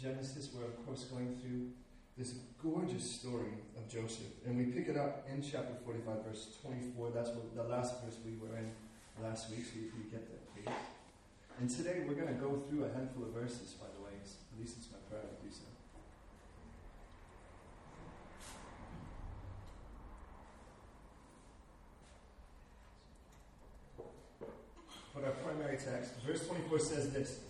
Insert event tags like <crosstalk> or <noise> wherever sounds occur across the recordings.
Genesis, we're of course going through this gorgeous story of Joseph. And we pick it up in chapter 45, verse 24. That's what the last verse we were in last week, so you, get that, please. And today we're going to go through a handful of verses, by the way. At least it's my prayer to do so. But our primary text, verse 24 says this.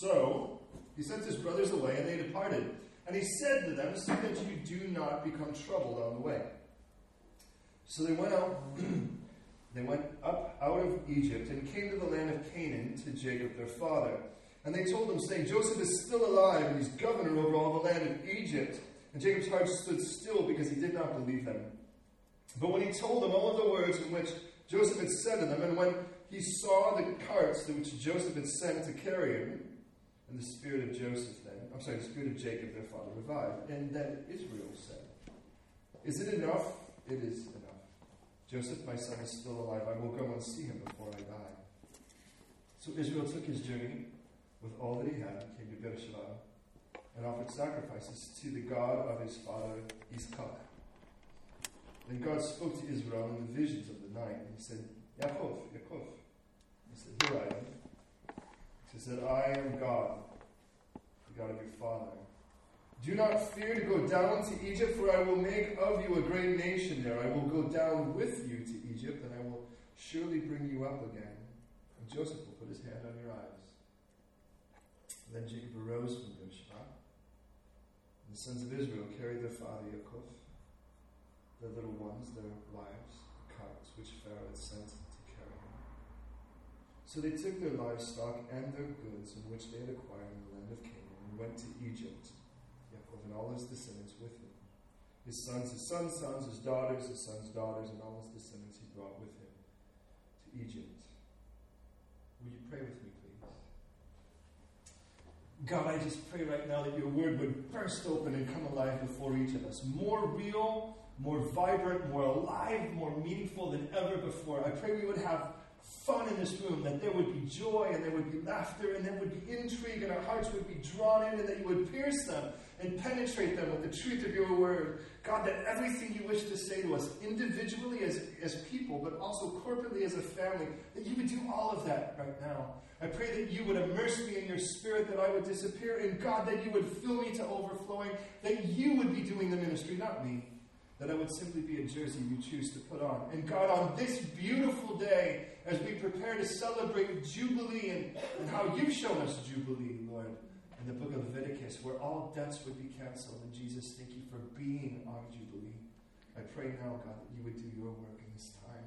So, he sent his brothers away, and they departed. And he said to them, See that you do not become troubled on the way. So they went out, <clears throat> they went up out of Egypt and came to the land of Canaan to Jacob their father. And they told him, saying, Joseph is still alive, and he's governor over all the land of Egypt. And Jacob's heart stood still because he did not believe them. But when he told them all the words in which Joseph had said to them, and when he saw the carts which Joseph had sent to carry him, and the spirit of Joseph then, I'm sorry, the spirit of Jacob their father revived. And then Israel said, Is it enough? It is enough. Joseph, my son, is still alive. I will go and see him before I die. So Israel took his journey with all that he had, and came to Beersheba, and offered sacrifices to the God of his father Isaac. Then God spoke to Israel in the visions of the night, and he said, Yaakov, Yaakov. He said, Here I am. He said, I am God, the God of your father. Do not fear to go down to Egypt, for I will make of you a great nation there. I will go down with you to Egypt, and I will surely bring you up again. And Joseph will put his hand on your eyes. Then Jacob arose from Beersheba. And the sons of Israel carried their father Yaakov, their little ones, their wives, the carts which Pharaoh had sent. So they took their livestock and their goods, in which they had acquired in the land of Canaan, and went to Egypt, Yaakov and all his descendants with him. His sons, his sons' sons, his daughters, his sons' daughters, and all his descendants he brought with him to Egypt. Will you pray with me? Please? God, I just pray right now that your word would burst open and come alive before each of us. More real, more vibrant, more alive, more meaningful than ever before. I pray we would have fun in this room, that there would be joy and there would be laughter and there would be intrigue and our hearts would be drawn in and that you would pierce them and penetrate them with the truth of your word. God, that everything you wish to say to us individually as, as people, but also corporately as a family, that you would do all of that right now. I pray that you would immerse me in your spirit, that I would disappear, and God, that you would fill me to overflowing, that you would be doing the ministry, not me. That I would simply be a jersey you choose to put on. And God, on this beautiful day, as we prepare to celebrate Jubilee and, and how you've shown us Jubilee, Lord, in the book of Leviticus, where all debts would be canceled. And Jesus, thank you for being our Jubilee. I pray now, God, that you would do your work in this time.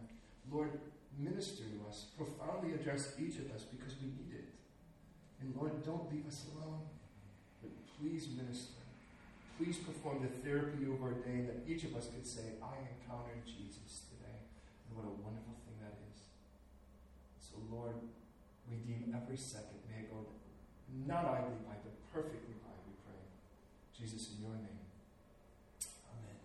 Lord, minister to us, profoundly address each of us because we need it. And Lord, don't leave us alone, but please minister. Please perform the therapy you've ordained that each of us could say, I encountered Jesus today. And what a wonderful thing that is. So, Lord, redeem every second. May it go not idly by, but perfectly by, we pray. Jesus, in your name. Amen.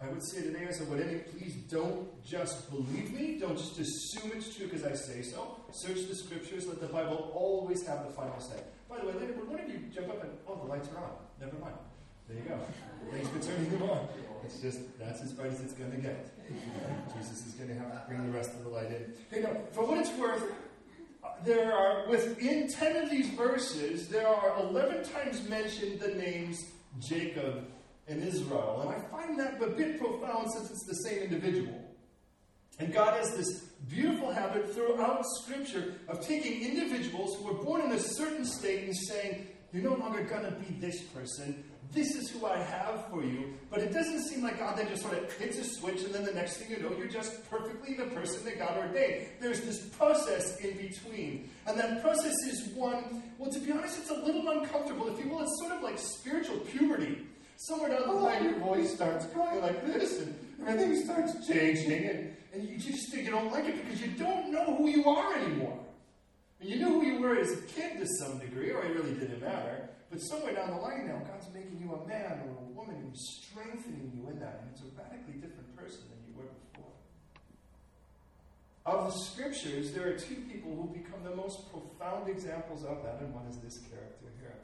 I would say today, as I would any, please don't just believe me. Don't just assume it's true because I say so. Search the scriptures. Let the Bible always have the final say. By the way, later, would one of you jump up and, oh, the lights are on. Never mind. There you go. Thanks for turning them on. It's just, that's as bright as it's going to get. Jesus is going to have to bring the rest of the light in. Hey, now, for what it's worth, there are, within 10 of these verses, there are 11 times mentioned the names Jacob and Israel. And I find that a bit profound since it's the same individual. And God has this beautiful habit throughout Scripture of taking individuals who were born in a certain state and saying, You're no longer going to be this person. This is who I have for you. But it doesn't seem like God then just sort of hits a switch, and then the next thing you know, you're just perfectly the person that God ordained. There's this process in between. And that process is one, well, to be honest, it's a little uncomfortable. If you will, it's sort of like spiritual puberty. Somewhere down the oh, line, your voice starts going like this, and everything starts changing, and, and you just you don't like it because you don't know who you are anymore. And you knew who you were as a kid to some degree, or it really didn't matter. But somewhere down the line now, God's making you a man or a woman, and He's strengthening you in that, and it's a radically different person than you were before. of the scriptures, there are two people who become the most profound examples of that, and one is this character here.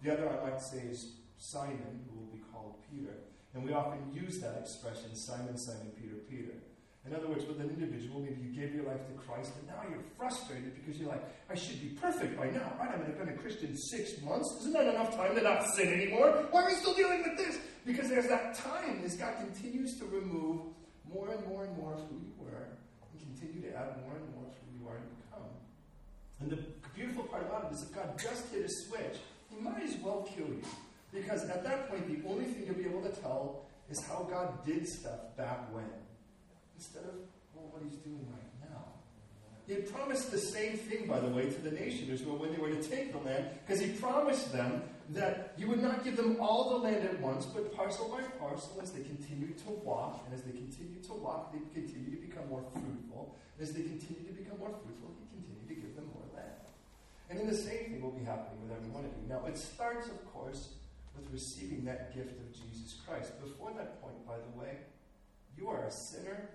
The other, I might say, is Simon, who will be called Peter. And we often use that expression, Simon, Simon, Peter, Peter. In other words, with an individual, maybe you gave your life to Christ, and now you're frustrated because you're like, I should be perfect by now, right? I mean, I've been a Christian six months. Isn't that enough time to not sin anymore? Why are we still dealing with this? Because there's that time as God continues to remove more and more and more of who you were, and continue to add more and more of who you are to become. And the beautiful part about it is if God just hit a switch, He might as well kill you. Because at that point, the only thing you'll be able to tell is how God did stuff back when instead of well, what he's doing right now. He had promised the same thing, by the way, to the nation Israel when they were to take the land, because he promised them that you would not give them all the land at once, but parcel by parcel as they continued to walk, and as they continued to walk, they continued to become more fruitful. And as they continued to become more fruitful, he continued to give them more land. And then the same thing will be happening with every one of you. Now, it starts, of course, with receiving that gift of Jesus Christ. Before that point, by the way, you are a sinner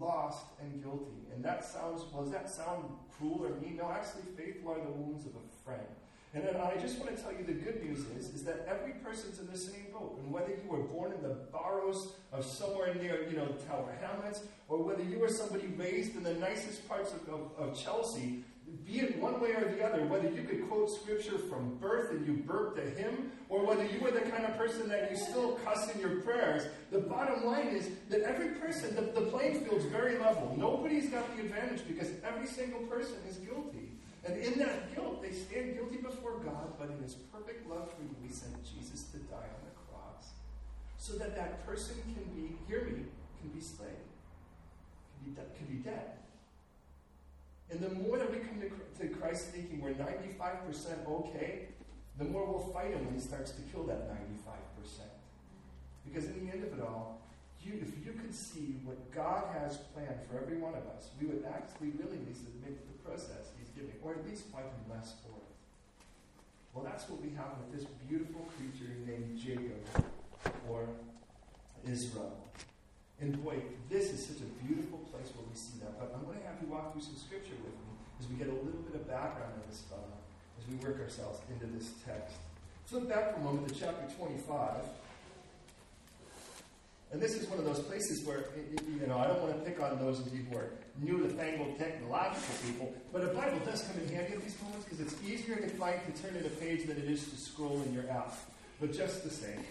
lost and guilty. And that sounds, well, does that sound cruel or mean? No, actually, faithful are the wounds of a friend. And then I just want to tell you the good news is, is that every person's in the same boat. And whether you were born in the barrows of somewhere near, you know, Tower Hamlets, or whether you were somebody raised in the nicest parts of, of, of Chelsea, be it one way or the other, whether you could quote scripture from birth and you burp a hymn, or whether you were the kind of person that you still cuss in your prayers, the bottom line is that every person, the, the playing field's very level. Nobody's got the advantage because every single person is guilty. And in that guilt, they stand guilty before God, but in his perfect love for you, he sent Jesus to die on the cross. So that that person can be, hear me, can be slain, can be, de- can be dead. And the more that we come to, to Christ thinking we're 95% okay, the more we'll fight him when he starts to kill that 95%. Because in the end of it all, you, if you could see what God has planned for every one of us, we would actually willingly submit to the process he's giving, or at least fight him less for it. Well, that's what we have with this beautiful creature named Jacob, or Israel. And boy, this is such a beautiful place where we see that. But I'm going to have you walk through some scripture with me as we get a little bit of background on this fellow, as we work ourselves into this text. Flip back for a moment to chapter 25. And this is one of those places where, you know, I don't want to pick on those of you who are new to fangled technological people, but a Bible does come in handy at these moments because it's easier to find to turn in a page than it is to scroll in your app. But just the same.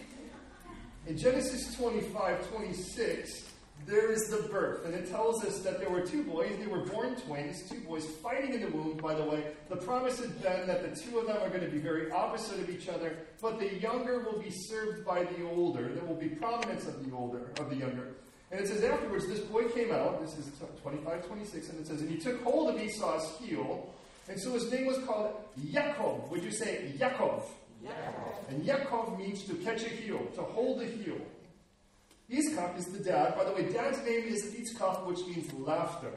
In Genesis 25 26, there is the birth, and it tells us that there were two boys. They were born twins, two boys fighting in the womb, by the way. The promise had been that the two of them are going to be very opposite of each other, but the younger will be served by the older. There will be prominence of the older, of the younger. And it says afterwards, this boy came out, this is 25 26, and it says, and he took hold of Esau's heel, and so his name was called Yaakov. Would you say Yaakov? And Yaakov means to catch a heel, to hold a heel. Yitzchak is the dad. By the way, dad's name is Yitzchak, which means laughter.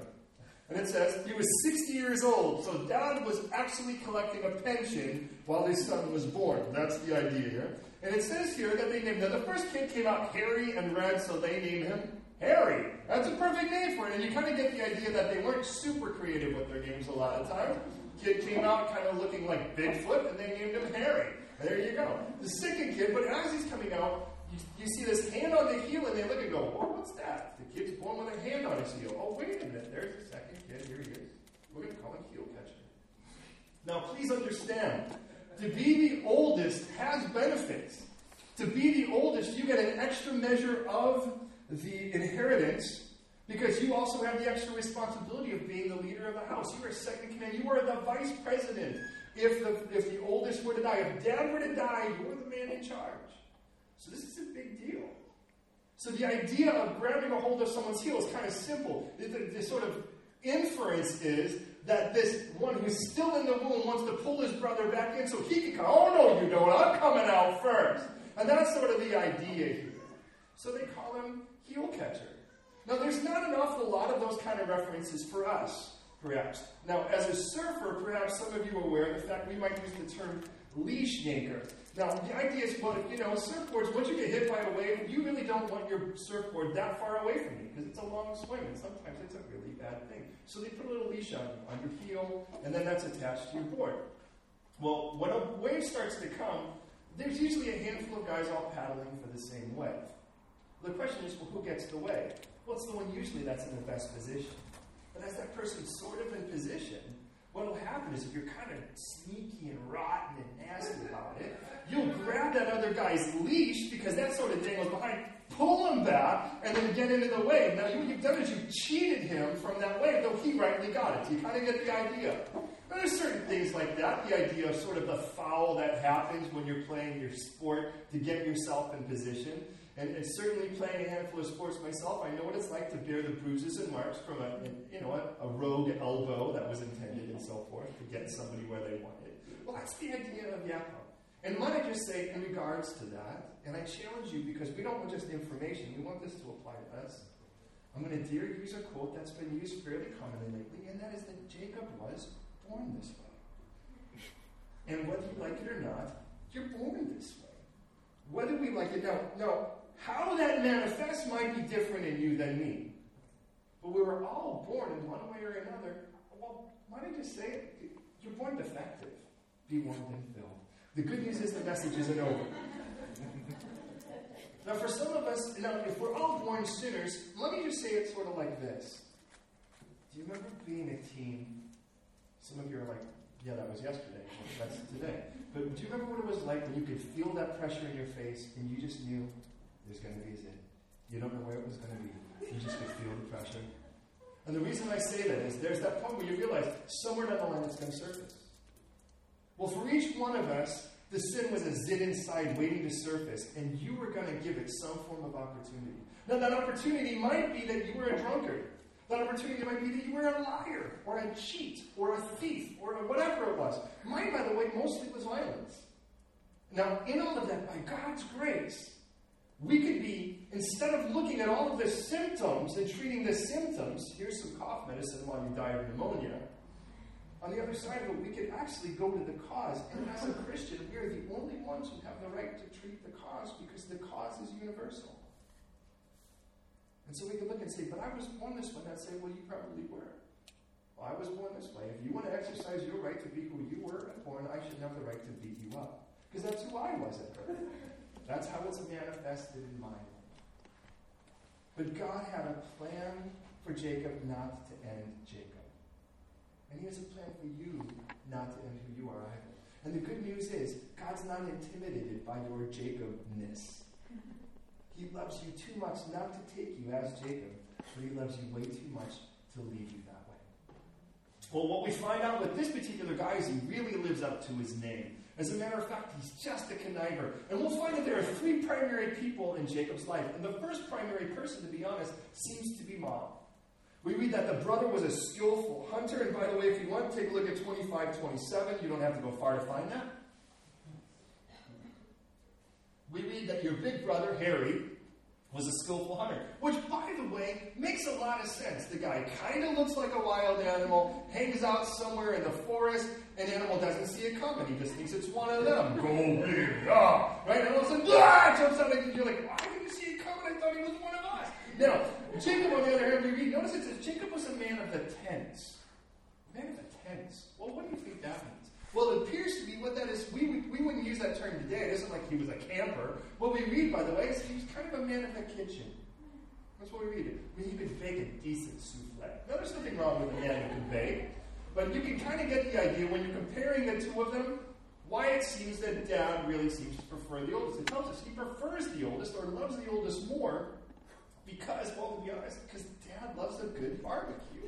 And it says he was 60 years old, so dad was actually collecting a pension while his son was born. That's the idea here. And it says here that they named him. The first kid came out hairy and red, so they named him Harry. That's a perfect name for it. And you kind of get the idea that they weren't super creative with their names a lot of times. Kid came out kind of looking like Bigfoot, and they named him Harry. There you go. The second kid, but as he's coming out, you, you see this hand on the heel, and they look and go, "Oh, what's that?" The kid's born with a hand on his heel. Oh, wait a minute. There's the second kid. Here he is. We're going to call him heel catcher. Now, please understand, to be the oldest has benefits. To be the oldest, you get an extra measure of the inheritance because you also have the extra responsibility of being the leader of the house. You are second command. You are the vice president. If the, if the oldest were to die, if dad were to die, you're the man in charge. So this is a big deal. So the idea of grabbing a hold of someone's heel is kind of simple. The, the, the sort of inference is that this one who's still in the womb wants to pull his brother back in so he can come. Oh, no, you don't. I'm coming out first. And that's sort of the idea here. So they call him heel catcher. Now, there's not an awful lot of those kind of references for us, perhaps. Now, as a surfer, perhaps some of you are aware of the fact we might use the term leash yanker. Now, the idea is, well, you know, surfboards, once you get hit by a wave, you really don't want your surfboard that far away from you because it's a long swing and sometimes it's a really bad thing. So they put a little leash on on your heel, and then that's attached to your board. Well, when a wave starts to come, there's usually a handful of guys all paddling for the same wave. The question is, well, who gets the wave? Well, it's the one usually that's in the best position. But as that person's sort of in position, what will happen is if you're kind of sneaky and rotten and nasty about it, you'll grab that other guy's leash because that sort of dangles behind, pull him back, and then get into the wave. Now, what you've done is you've cheated him from that wave, though he rightly got it. You kind of get the idea. But there's certain things like that. The idea of sort of the foul that happens when you're playing your sport to get yourself in position. And, and, certainly playing a handful of sports myself, I know what it's like to bear the bruises and marks from a, you know, a, a rogue elbow that was intended and so forth to get somebody where they wanted. Well, that's the idea of Yaakov. And might I just say, in regards to that, and I challenge you because we don't want just information, we want this to apply to us. I'm going to dare use a quote that's been used fairly commonly lately, and that is that Jacob was born this way. And whether you like it or not, you're born this way. Whether we like it now, now, how that manifests might be different in you than me. But we were all born in one way or another. Well, why don't you say it? You're born defective. Be warmed and filled. The good news is the message isn't over. <laughs> now, for some of us, now, if we're all born sinners, let me just say it sort of like this. Do you remember being a teen? Some of you are like, yeah, that was yesterday. That's today. But do you remember what it was like when you could feel that pressure in your face and you just knew there's going to be a? You don't know where it was going to be. You just could feel the pressure. And the reason I say that is there's that point where you realize somewhere down the line it's going to surface. Well, for each one of us, the sin was a zit inside waiting to surface, and you were going to give it some form of opportunity. Now, that opportunity might be that you were a drunkard. That opportunity might be that you were a liar, or a cheat, or a thief, or whatever it was. Mine, by the way, mostly was violence. Now, in all of that, by God's grace, we could be, instead of looking at all of the symptoms and treating the symptoms, here's some cough medicine while you die of pneumonia. On the other side of it, we could actually go to the cause. And as a Christian, we are the only ones who have the right to treat the cause because the cause is universal. And so we could look and say, but I was born this way. And I'd say, well, you probably were. Well, I was born this way. If you want to exercise your right to be who you were born, I should have the right to beat you up. Because that's who I was at birth. That's how it's manifested in my life. But God had a plan for Jacob not to end Jacob. And He has a plan for you not to end who you are either. And the good news is, God's not intimidated by your Jacobness. He loves you too much not to take you as Jacob, but He loves you way too much to leave you that way. Well, what we find out with this particular guy is he really lives up to his name. As a matter of fact, he's just a conniver. And we'll find that there are three primary people in Jacob's life. And the first primary person, to be honest, seems to be mom. We read that the brother was a skillful hunter. And by the way, if you want to take a look at 25 27, you don't have to go far to find that. We read that your big brother, Harry, was a skillful hunter. Which, by the way, makes a lot of sense. The guy kind of looks like a wild animal, hangs out somewhere in the forest, an animal doesn't see it coming. He just thinks it's one of them. Go big, ah! Right? And all of a sudden, ah! jumps out, and you're like, why didn't you see it coming? I thought he was one of us. Now, Jacob, on the other hand, we read, notice it says Jacob was a man of the tents. Man of the tents. Well, what do you think that means? Well, it appears to be what that is. We, we wouldn't use that term today. It isn't like he was a camper. What we read, by the way, is he was kind of a man of the kitchen. That's what we read. I mean, he could bake a decent souffle. Now, there's nothing wrong with a man who can bake, but you can kind of get the idea when you're comparing the two of them why it seems that dad really seems to prefer the oldest. It tells us he prefers the oldest or loves the oldest more because, well, to be honest, because dad loves a good barbecue.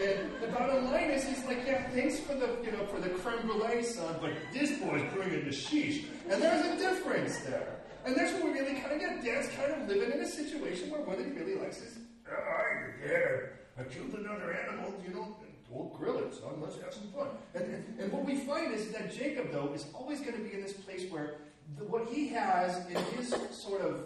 And the bottom line is, he's like, yeah, thanks for the, you know, for the creme brulee, son, but this boy's bringing the sheesh. And there's a difference there. And that's what we really kind of get. Dad's kind of living in a situation where what he really likes is, oh, I dad, I killed another animal, you know, we'll grill it, son, let's have some fun. And, and, and what we find is that Jacob, though, is always going to be in this place where the, what he has in his sort of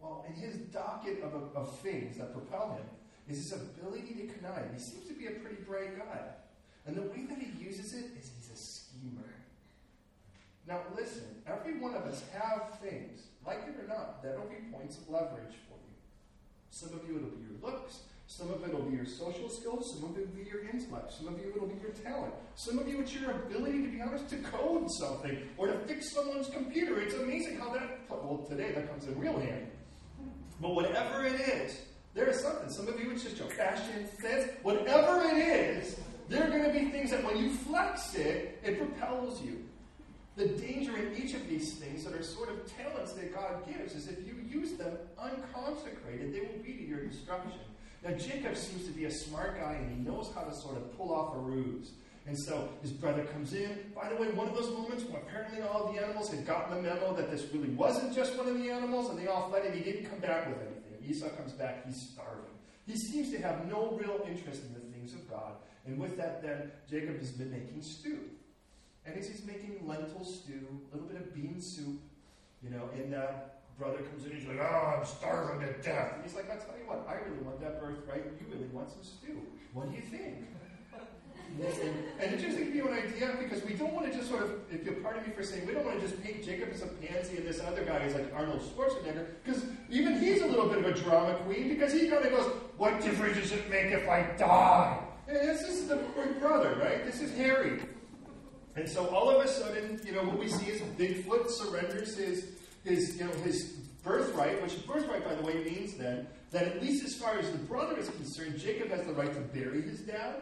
well, in his docket of, of things that propel him is his ability to connive. He seems to be a pretty bright guy. And the way that he uses it is he's a schemer. Now, listen, every one of us have things, like it or not, that'll be points of leverage for you. Some of you, it'll be your looks. Some of it will be your social skills. Some of it will be your intellect. Some of you, it'll be your talent. Some of you, it's your ability, to be honest, to code something or to fix someone's computer. It's amazing how that, well, today that comes in real handy. But whatever it is, there is something. Some of you, it's just your fashion sense. Whatever it is, there are going to be things that when you flex it, it propels you. The danger in each of these things that are sort of talents that God gives is if you use them unconsecrated, they will be to your destruction. Now, Jacob seems to be a smart guy and he knows how to sort of pull off a ruse. And so his brother comes in. By the way, one of those moments when apparently all the animals had gotten the memo that this really wasn't just one of the animals and they all fled and he didn't come back with anything. Esau comes back, he's starving. He seems to have no real interest in the things of God. And with that, then, Jacob has been making stew. And as he's making lentil stew, a little bit of bean soup, you know, and uh, brother comes in, he's like, oh, I'm starving to death. And he's like, I'll tell you what, I really want that birthright. You really want some stew. What do you think? And, it just to give you an idea, because we don't want to just sort of, if you're part of me for saying, we don't want to just paint Jacob as a pansy and this other guy is like Arnold Schwarzenegger, because even he's a little bit of a drama queen, because he kind of goes, what difference does it make if I die? And this is the big brother, right? This is Harry. And so all of a sudden, you know, what we see is Bigfoot surrenders his, his, you know, his birthright, which birthright, by the way, means then that at least as far as the brother is concerned, Jacob has the right to bury his dad,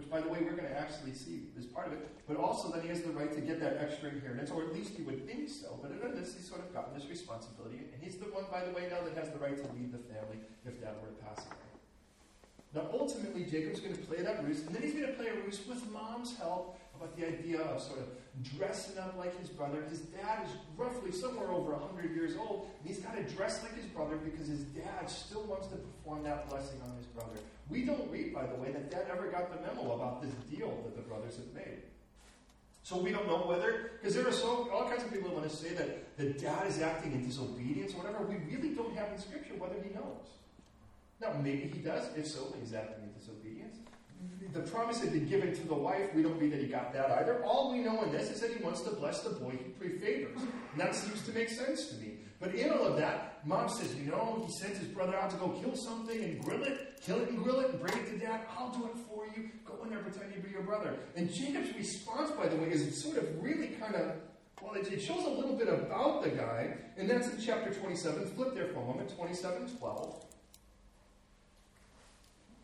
which, by the way, we're going to actually see as part of it, but also that he has the right to get that extra inheritance, or at least he would think so. But in this, he's sort of gotten this responsibility, and he's the one, by the way, now that has the right to lead the family if dad were to pass away. Now, ultimately, Jacob's going to play that ruse, and then he's going to play a ruse with mom's help about the idea of sort of dressing up like his brother. His dad is roughly somewhere over 100 years old, and he's got to dress like his brother because his dad still wants to perform that blessing on his brother. We don't read, by the way, that dad ever got the memo about this deal that the brothers had made. So we don't know whether, because there are so all kinds of people that want to say that the dad is acting in disobedience or whatever. We really don't have in Scripture whether he knows. Now, maybe he does. If so, he's acting in disobedience the promise had been given to the wife. We don't read that he got that either. All we know in this is that he wants to bless the boy he prefavors. And that seems to make sense to me. But in all of that, mom says, you know, he sends his brother out to go kill something and grill it, kill it and grill it and bring it to dad. I'll do it for you. Go in there, pretend to be your brother. And Jacob's response, by the way, is sort of really kind of, well, it, it shows a little bit about the guy. And that's in chapter 27. Flip there for a moment, 27 12.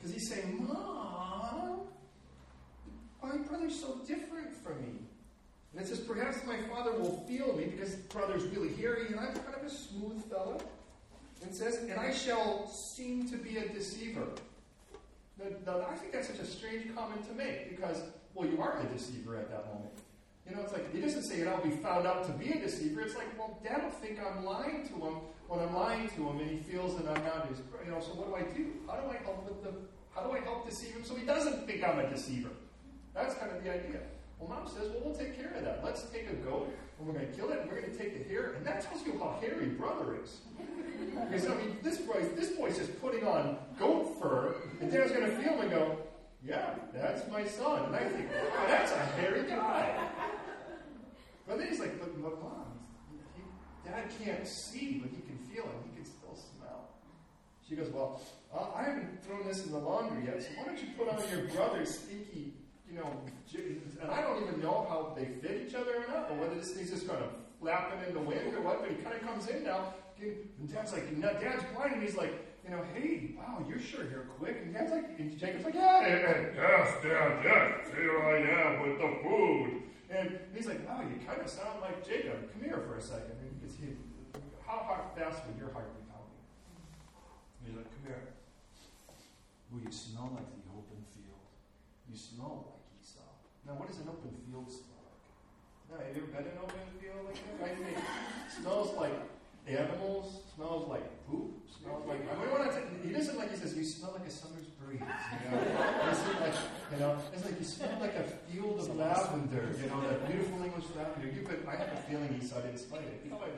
Because he's saying, Mom, my brother's so different from me. And it says, Perhaps my father will feel me because brother's really hairy and I'm kind of a smooth fellow. And says, And I shall seem to be a deceiver. Now, now, I think that's such a strange comment to make because, well, you are a deceiver at that moment. You know, it's like, he doesn't say, and I'll be found out to be a deceiver. It's like, well, dad will think I'm lying to him to him and he feels that I'm not his, you know, so what do I do? How do I help with the, how do I help deceive him so he doesn't think I'm a deceiver? That's kind of the idea. Well, mom says, well, we'll take care of that. Let's take a goat, and we're going to kill it, and we're going to take the hair. And that tells you how hairy brother is. Because, I mean, this boy, this boy's just putting on goat fur, and Dad's going to feel him and go, yeah, that's my son. And I think, wow, that's a hairy guy. But then he's like, but, but mom, Dad can't see, but he can feel it. He. She goes, well, uh, I haven't thrown this in the laundry yet, so why don't you put on your brother's stinky you know, and I don't even know how they fit each other or not, or whether this thing's just kind of flapping in the wind or what, but he kind of comes in now. And Dad's like, Dad's blind, and he's like, you know, hey, wow, you're sure you're quick. And Dad's like, and Jacob's like, yeah, yes, Dad, yes, here I am with the food. And he's like, wow, you kind of sound like Jacob. Come here for a second. Because he, how fast would your heart be like, come here. Will you smell like the open field? You smell like Esau. now, what does an open field smell like? Now, have you ever been in an open field like that? Right? It smells like animals, smells like poop, smells like. I mean, when I t- he doesn't like, he says, you smell like a summer's breeze. You know? it's like, you know, it's like you smell like a field of lavender, you know, that beautiful English lavender. You could, I have a feeling Esau didn't smell it. He probably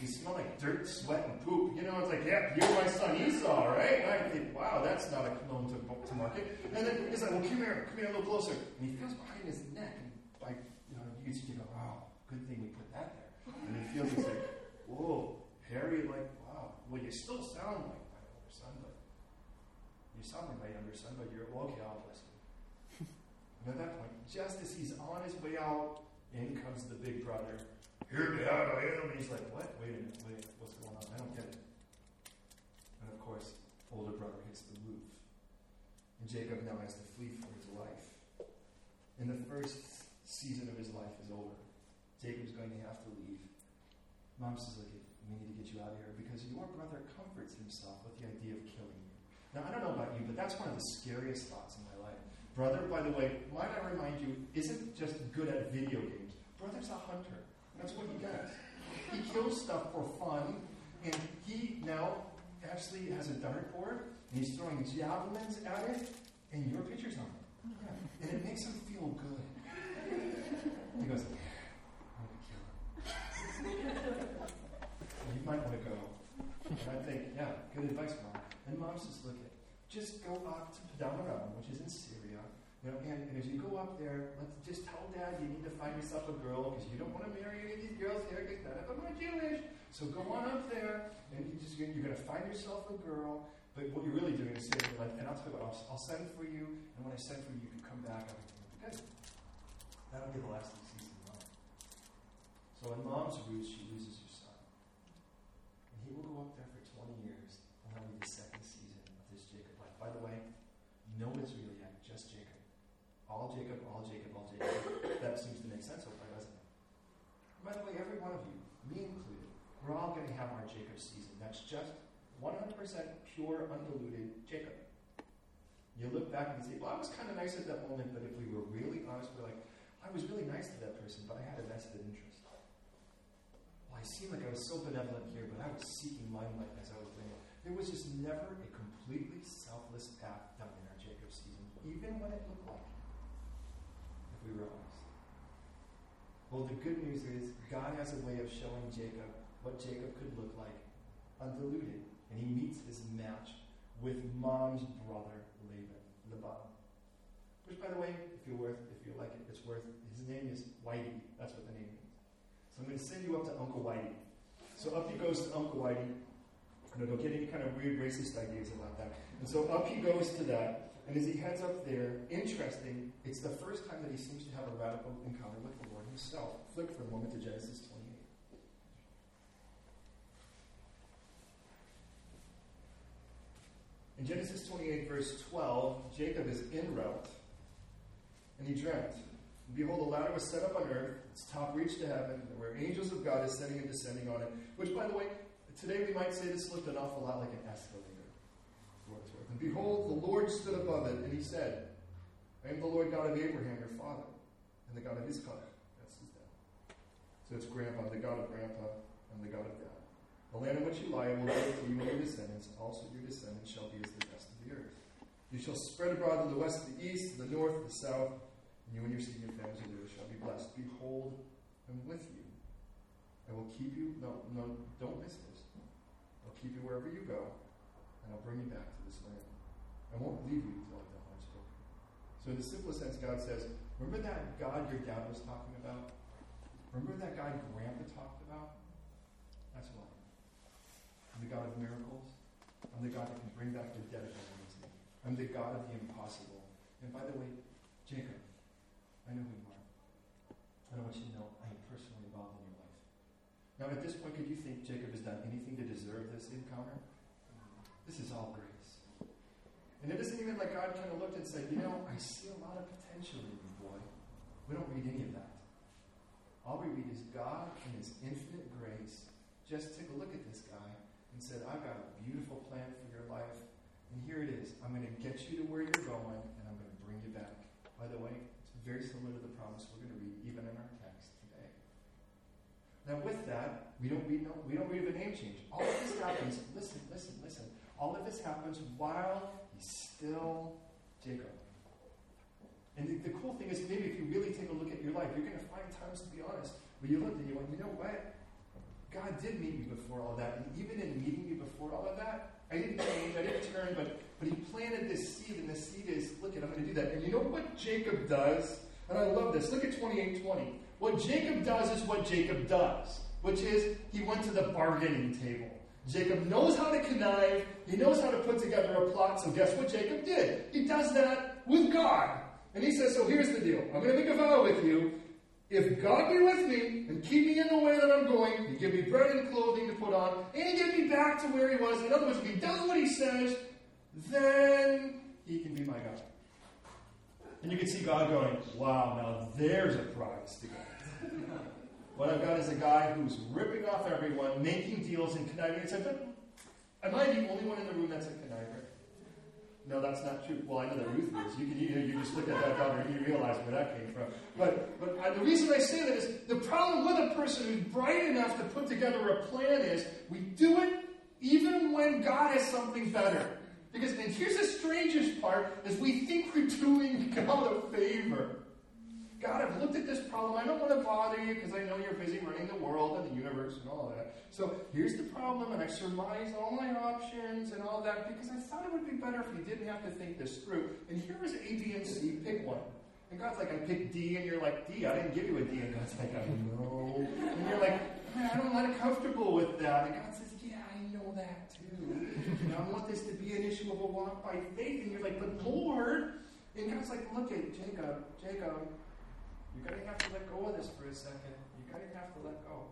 you smell like dirt, sweat, and poop. You know, it's like, yeah, you're my son Esau, right? And I think, wow, that's not a cologne to, to market. And then he's like, well, come here, come here a little closer. And he feels behind his neck. And like, you know, you, you go, wow, good thing we put that there. And he feels he's like, whoa, Harry, like, wow. Well, you still sound like my older son, but you sound like my younger son, but you're well, okay. I'll you. and at that point, just as he's on his way out, in comes the big brother. Here, Dad, I am. And he's like, what? Wait a minute, wait, what's going on? I don't get it. And of course, older brother hits the roof. And Jacob now has to flee for his life. And the first season of his life is over. Jacob's going to have to leave. Mom says, Look, we need to get you out of here because your brother comforts himself with the idea of killing you. Now, I don't know about you, but that's one of the scariest thoughts in my life. Brother, by the way, might I remind you, isn't just good at video games. Brother's a hunter. That's what he does. He kills stuff for fun, and he now actually has a dartboard, and he's throwing javelins at it, and your picture's on it. Yeah. And it makes him feel good. He goes, I'm going to kill him. you might want to go. And I think, yeah, good advice, Mom. And Mom says, look, just go up to Padanaram, which is in Syria, you know, and, and, as you go up there, let's just tell Dad you need to find yourself a girl because you don't want to marry any of these girls here because none of them are Jewish. So go on up there, and you just, you're going to find yourself a girl. But what you're really doing is saying, and I'll tell you what, I'll, I'll send for you, and when I send for you, you can come back. Everything will be good. That'll be the last in mom. So in mom's roots, she loses her son. And he will go up there for 20 years, and that'll be the second season of this Jacob life. By the way, no Israel. All Jacob, all Jacob, all Jacob. that seems to make sense so far, doesn't it? By the way, every one of you, me included, we're all going to have our Jacob season. That's just 100% pure, undiluted Jacob. You look back and say, well, I was kind of nice at that moment, but if we were really honest, we're like, I was really nice to that person, but I had a vested interest. Well, I seemed like I was so benevolent here, but I was seeking limelight as I was doing it. There was just never a completely selfless act done in our Jacob season, even when it looked like we realize. Well, the good news is God has a way of showing Jacob what Jacob could look like undiluted. And he meets his match with mom's brother, Laban, Laban. Which, by the way, if you're worth, if you like it, it's worth. His name is Whitey. That's what the name means. So I'm going to send you up to Uncle Whitey. So up he goes to Uncle Whitey. And don't get any kind of weird racist ideas about that. And so up he goes to that. And as he heads up there, interesting, it's the first time that he seems to have a radical encounter with the Lord himself. Flick for a moment to Genesis 28. In Genesis 28, verse 12, Jacob is en route, and he dreamt. Behold, a ladder was set up on earth, its top reached to heaven, where angels of God ascending and descending on it. Which, by the way, today we might say this looked an awful lot like an escalator. And behold, the Lord stood above it, and he said, I am the Lord God of Abraham, your father, and the God of Isaac. That's his dad. So it's grandpa, the God of grandpa, and the God of dad. The land in which you lie will give to you and your descendants. Also your descendants shall be as the dust of the earth. You shall spread abroad to the west, the east, to the north, the south, and you and your seed and your families earth shall be blessed. Behold, I'm with you. I will keep you. No, no, don't miss this. I'll keep you wherever you go, and I'll bring you back to this land. I won't leave you until I've done I've spoken. So, in the simplest sense, God says, Remember that God your dad was talking about? Remember that God Grandpa talked about? That's who I am. I'm the God of miracles. I'm the God that can bring back the dead if I I'm the God of the impossible. And by the way, Jacob, I know who you are. And I want you to know I am personally involved in your life. Now, at this point, could you think Jacob has done anything to deserve this encounter? This is all grace. And it isn't even like God kind of looked and said, You know, I see a lot of potential in you, boy. We don't read any of that. All we read is God, in His infinite grace, just took a look at this guy and said, I've got a beautiful plan for your life. And here it is. I'm going to get you to where you're going, and I'm going to bring you back. By the way, it's very similar to the promise we're going to read even in our text today. Now, with that, we don't read no, we don't read of a name change. All of this happens. Listen, listen, listen. All of this happens while still Jacob. And the, the, cool thing is, maybe if you really take a look at your life, you're going to find times, to be honest, where you look and you went, you know what? God did meet me before all that. And even in meeting me before all of that, I didn't change, I didn't turn, but, but He planted this seed, and the seed is, look at, I'm going to do that. And you know what Jacob does? And I love this. Look at 2820. What Jacob does is what Jacob does. which is he went to the bargaining table. Jacob knows how to connive, he knows how to put together a plot, so guess what Jacob did? He does that with God. And he says, So here's the deal I'm going to make a vow with you. If God be with me and keep me in the way that I'm going, He give me bread and clothing to put on, and He get me back to where He was. In other words, if He does what He says, then He can be my God. And you can see God going, wow, now there's a prize to get. <laughs> what I've got is a guy who's ripping off everyone, making deals and conniving. I said, but am I the only one in the room that's a conniver? No, that's not true. Well, I know that Ruth is. You can you, know, you just look at that daughter and you realize where that came from. But but I, the reason I say that is the problem with a person who's bright enough to put together a plan is we do it even when God has something better. Because and here's the strangest part is we think we're doing God a favor. God, I've looked at this problem. I don't want to bother you because I know you're busy running the world and the universe and all that. So here's the problem, and I surmised all my options and all that because I thought it would be better if you didn't have to think this through. And here is A, B, and C. Pick one. And God's like, I picked D, and you're like, D, I didn't give you a D. And God's like, I know. And you're like, I don't comfortable with that. And God says, Yeah, I know that too. And I want this to be an issue of a walk by faith. And you're like, But Lord. And God's like, Look at Jacob, Jacob, you're going to have to let go of this for a second. You're going to have to let go.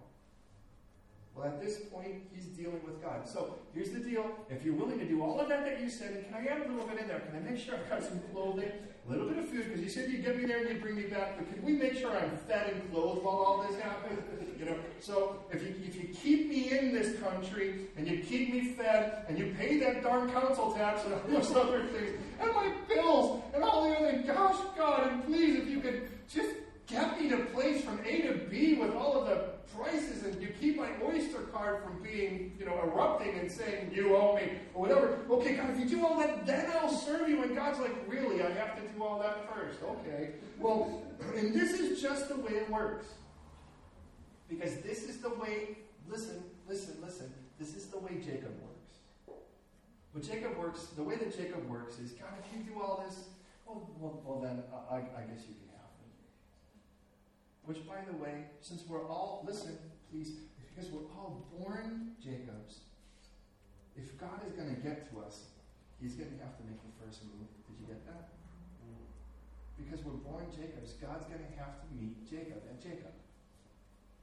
Well, at this point, he's dealing with God. So here's the deal. If you're willing to do all of that that you said, and can I add a little bit in there? Can I make sure I've got some clothing, a little bit of food? Because you said you'd get me there and you'd bring me back. But can we make sure I'm fed and clothed while all this happens? You know. So if you if you keep me in this country and you keep me fed and you pay that darn council tax and all those <laughs> other things and my bills and all the other, gosh, God, and please, if you could just get me to place from A to B with all of the prices and you keep my Oyster card from being, you know, erupting and saying, you owe me, or whatever. Okay, God, if you do all that, then I'll serve you. And God's like, really? I have to do all that first. Okay. Well, and this is just the way it works. Because this is the way, listen, listen, listen, this is the way Jacob works. But Jacob works, the way that Jacob works is, God, if you do all this, well, well, then I, I guess you can which, by the way, since we're all, listen, please, because we're all born Jacobs, if God is going to get to us, he's going to have to make the first move. Did you get that? Because we're born Jacobs, God's going to have to meet Jacob and Jacob.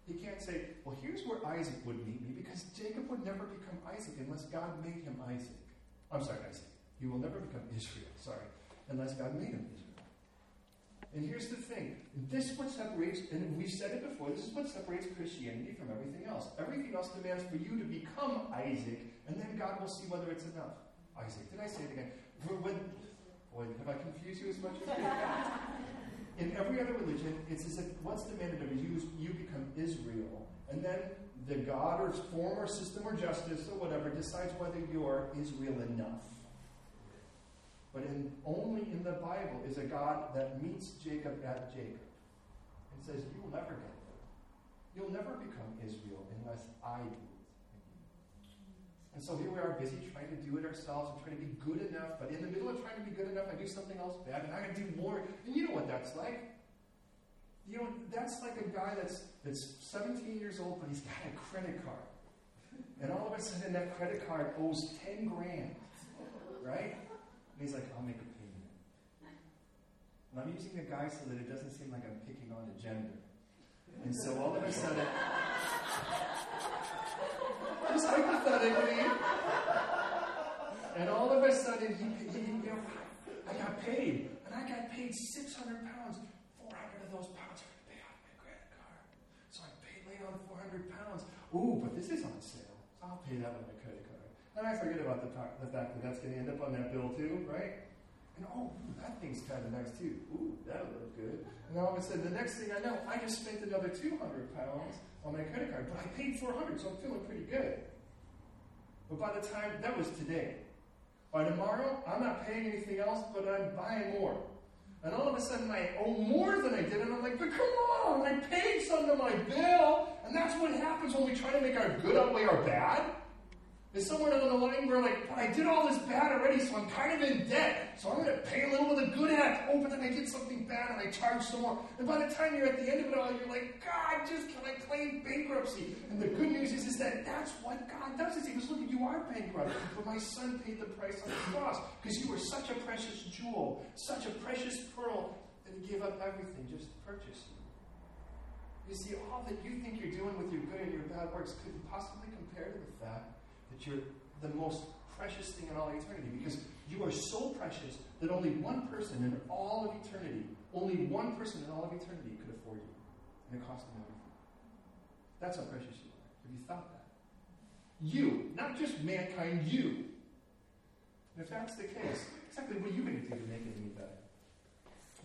He can't say, well, here's where Isaac would meet me, because Jacob would never become Isaac unless God made him Isaac. I'm sorry, Isaac. He will never become Israel, sorry, unless God made him Israel. And here's the thing this is what separates, and we've said it before, this is what separates Christianity from everything else. Everything else demands for you to become Isaac, and then God will see whether it's enough. Isaac, did I say it again? When, boy, have I confused you as much as <laughs> In every other religion, it's as if what's demanded of you is you become Israel, and then the God or form or system or justice or whatever decides whether you're Israel enough. In, the Bible is a God that meets Jacob at Jacob and says, You will never get there. You'll never become Israel unless I do it. And so here we are busy trying to do it ourselves and trying to be good enough, but in the middle of trying to be good enough, I do something else bad, and I gotta do more. And you know what that's like. You know, that's like a guy that's that's 17 years old, but he's got a credit card. And all of a sudden that credit card owes 10 grand. Right? And he's like, I'll make a. And I'm using a guy so that it doesn't seem like I'm picking on a gender. And so all of a sudden, just hypothetically, and all of a sudden, he, he, you know, I got paid. And I got paid 600 pounds. 400 of those pounds are to pay off my credit card. So I paid late on 400 pounds. Ooh, but this is on sale. So I'll pay that with my credit card. And I forget about the, the fact that that's going to end up on that bill too, right? And oh, that thing's kind of nice too. Ooh, that'll look good. And all of a sudden, the next thing I know, I just spent another 200 pounds on my credit card, but I paid 400, so I'm feeling pretty good. But by the time, that was today. By tomorrow, I'm not paying anything else, but I'm buying more. And all of a sudden, I owe more than I did, and I'm like, but come on, I paid some of my bill. And that's what happens when we try to make our good outweigh our bad. Is somewhere down the line where like, I did all this bad already, so I'm kind of in debt. So I'm going to pay a little bit of good act. Oh, but then I did something bad and I charge some more. And by the time you're at the end of it all, you're like, God, just can I claim bankruptcy? And the good news is, is that that's what God does. Is He goes, look, you are bankrupt, but my son paid the price on the cross because you were such a precious jewel, such a precious pearl that He gave up everything just to purchase you. You see, all that you think you're doing with your good and your bad works couldn't possibly compare to the fact that you're the most precious thing in all eternity because you are so precious that only one person in all of eternity, only one person in all of eternity could afford you. And it cost them everything. That's how precious you are. Have you thought that? You, not just mankind, you. And if that's the case, exactly what are you going to do to make it any better?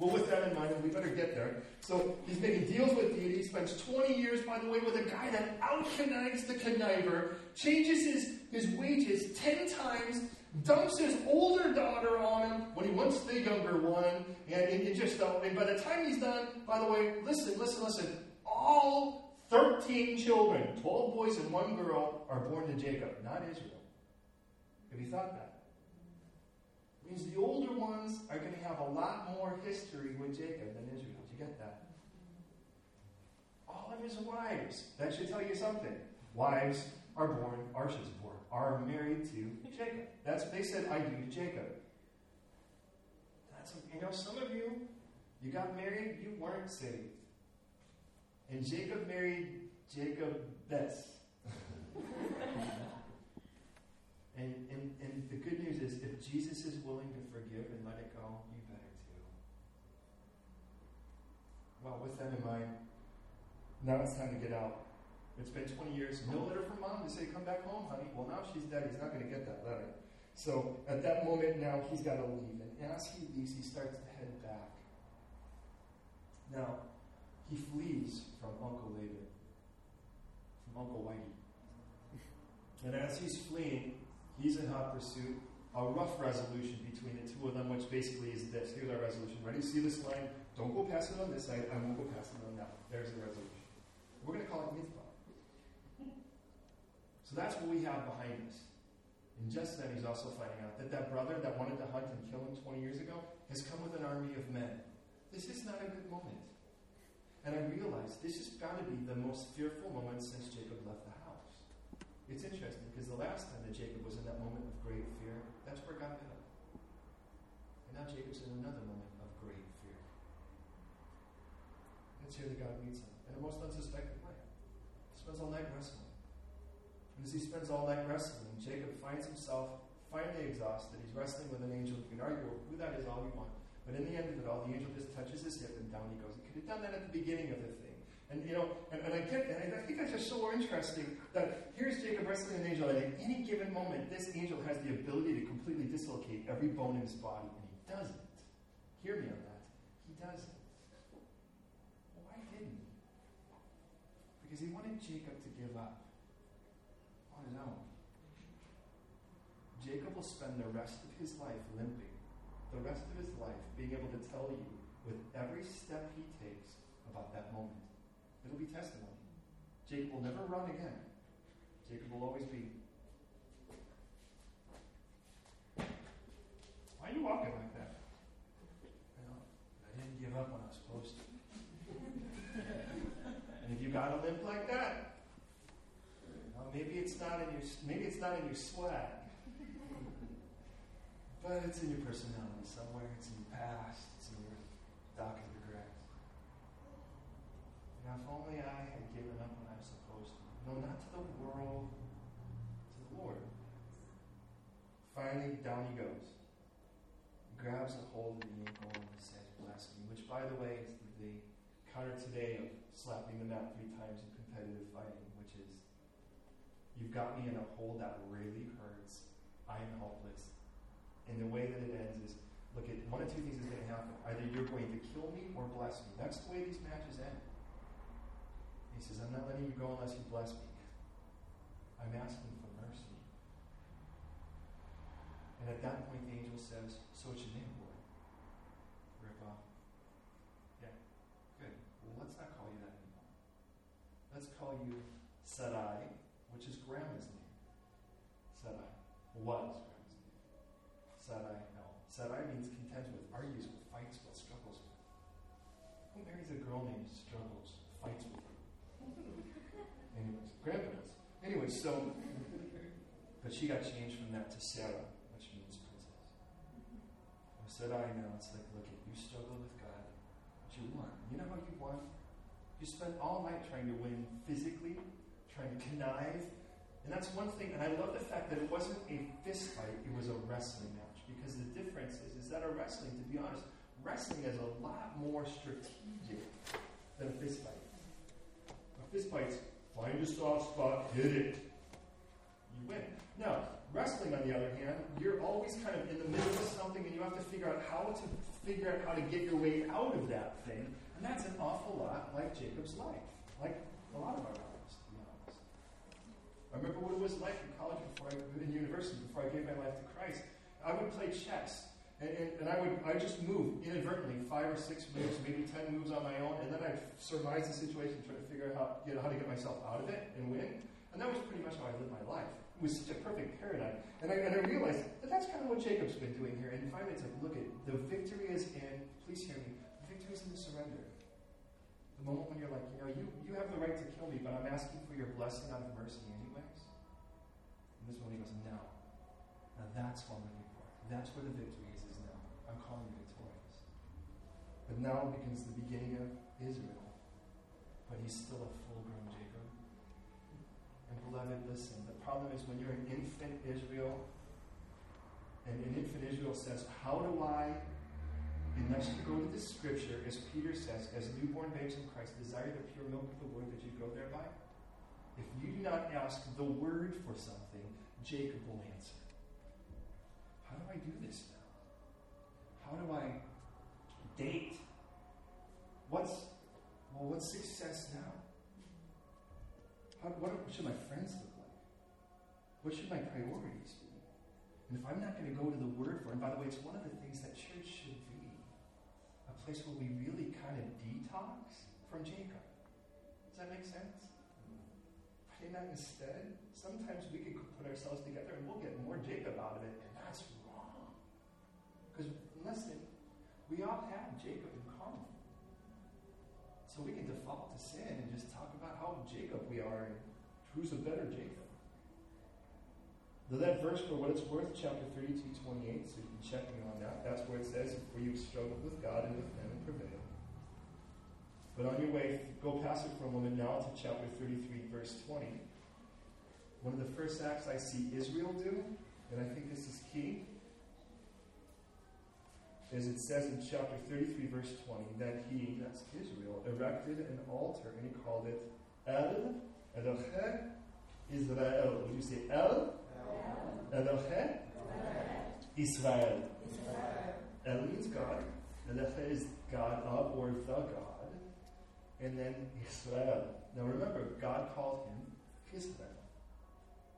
Well, with that in mind, we better get there. So he's making deals with deity. He spends 20 years, by the way, with a guy that out connives the conniver, changes his, his wages 10 times, dumps his older daughter on him when he wants the younger one, and, and, and just uh, and by the time he's done, by the way, listen, listen, listen. All 13 children, 12 boys and one girl, are born to Jacob, not Israel. Have you thought that? Means the older ones are going to have a lot more history with Jacob than Israel. Do you get that? All of his wives. That should tell you something. Wives are born, Arsha's born, are married to Jacob. That's they said, I do to Jacob. That's you know, some of you, you got married, you weren't saved. And Jacob married Jacob Bess. <laughs> And, and, and the good news is, if Jesus is willing to forgive and let it go, you better too. Well, with that in mind, now it's time to get out. It's been 20 years. No letter from mom to say, come back home, honey. Well, now she's dead. He's not going to get that letter. So at that moment now, he's got to leave. And as he leaves, he starts to head back. Now, he flees from Uncle Laban, from Uncle Whitey. And as he's fleeing, He's in hot pursuit. A rough resolution between the two of them, which basically is this. Here's our resolution. Ready? See this line? Don't go past it on this side. I won't go past it on that. There's the resolution. We're going to call it Mizpah. So that's what we have behind us. And just then, he's also finding out that that brother that wanted to hunt and kill him 20 years ago has come with an army of men. This is not a good moment. And I realize this has got to be the most fearful moment since Jacob left the house. It's interesting because the last time that Jacob was in that moment of great fear, that's where God met him. And now Jacob's in another moment of great fear. It's here that God meets him in a most unsuspected way. He spends all night wrestling. And as he spends all night wrestling, Jacob finds himself finally exhausted. He's wrestling with an angel. You can argue who that is all you want. But in the end of it all, the angel just touches his hip and down he goes. He could have done that at the beginning of the. And you know, and, and I get and I think that's just so interesting that here's Jacob wrestling an angel, and at any given moment, this angel has the ability to completely dislocate every bone in his body, and he doesn't. Hear me on that. He doesn't. Why didn't he? Because he wanted Jacob to give up on his own. Jacob will spend the rest of his life limping, the rest of his life being able to tell you with every step he takes about that moment. It'll be testimony. Jacob will never run again. Jacob will always be. Why are you walking like that? I, I didn't give up when I was supposed to. <laughs> and if you gotta limp like that, well, maybe it's not in your maybe it's not in your swag, but it's in your personality somewhere. It's in your past. It's in your document. Now, if only I had given up when I was supposed to. No, not to the world, to the Lord. Finally, down he goes. Grabs a hold of the ankle and says, Bless me, which, by the way, is the counter today of slapping the mat three times in competitive fighting, which is, You've got me in a hold that really hurts. I am helpless. And the way that it ends is, look at one of two things is going to happen. Either you're going to kill me or bless me. That's the way these matches end. He says, I'm not letting you go unless you bless me. I'm asking for mercy. And at that point, the angel says, So what's your name, boy? Rip off. Yeah, good. Well, let's not call you that anymore. Let's call you Sarai, which is grandma's name. Sadai. Was Sadai, no. Sadai means contends with, argues with, fights with, struggles with. Who marries a girl named struggles, fights with her? Anyways, grandpa does. Anyway, so, but she got changed from that to Sarah, which means princess. Or I know. it's like, look, you struggle with God, but you won. You know how you won? You spent all night trying to win physically, trying to connive. And that's one thing, and I love the fact that it wasn't a fist fight, it was a wrestling match. Because the difference is, is that a wrestling, to be honest, wrestling is a lot more strategic than a fist fight. A fist fight's find a soft spot, hit it. You win. Now, wrestling, on the other hand, you're always kind of in the middle of something and you have to figure out how to figure out how to get your way out of that thing and that's an awful lot like Jacob's life, like a lot of our lives, to be honest. I remember what it was like in college before I, in university, before I gave my life to Christ. I would play chess, and, and, and I would I just move inadvertently five or six moves, maybe ten moves on my own, and then I'd surmise the situation, try to figure out how, you know, how to get myself out of it and win. And that was pretty much how I lived my life. Was such a perfect paradigm. And I, and I realized that that's kind of what Jacob's been doing here. And finally, it's like, look at the victory is in, please hear me, the victory is in the surrender. The moment when you're like, you know, you, you have the right to kill me, but I'm asking for your blessing out of mercy anyways. And this one he goes, no. Now that's I'm looking for. That's where the victory is, is now. I'm calling you victorious. But now begins the beginning of Israel. But he's still a full grown Jacob. Beloved, listen, the problem is when you're an infant Israel, and an infant Israel says, How do I Unless you go to the scripture, as Peter says, as newborn babes in Christ, desire the pure milk of the word that you grow thereby. If you do not ask the word for something, Jacob will answer. How do I do this now? How do I date? What's well, what's success now? How, what should my friends look like? What should my priorities be? And if I'm not going to go to the Word for, and by the way, it's one of the things that church should be a place where we really kind of detox from Jacob. Does that make sense? Pray that instead, sometimes we could put ourselves together and we'll get more Jacob out of it, and that's wrong. Because, listen, we all have Jacob in. So we can default to sin and just talk about how Jacob we are and who's a better Jacob. Now that verse, for what it's worth, chapter 32, 28, so you can check me on that. That's where it says, For you've struggled with God and with men and prevailed. But on your way, go past it for a moment now to chapter 33, verse 20. One of the first acts I see Israel do, and I think this is key, is it says in chapter 33, verse 20, that he, that's Israel, erected an altar, and he called it El Elohe Israel. Would you say El Elohe Israel. El means God. Elohe is God of or the God. And then Israel. Now remember, God called him Israel.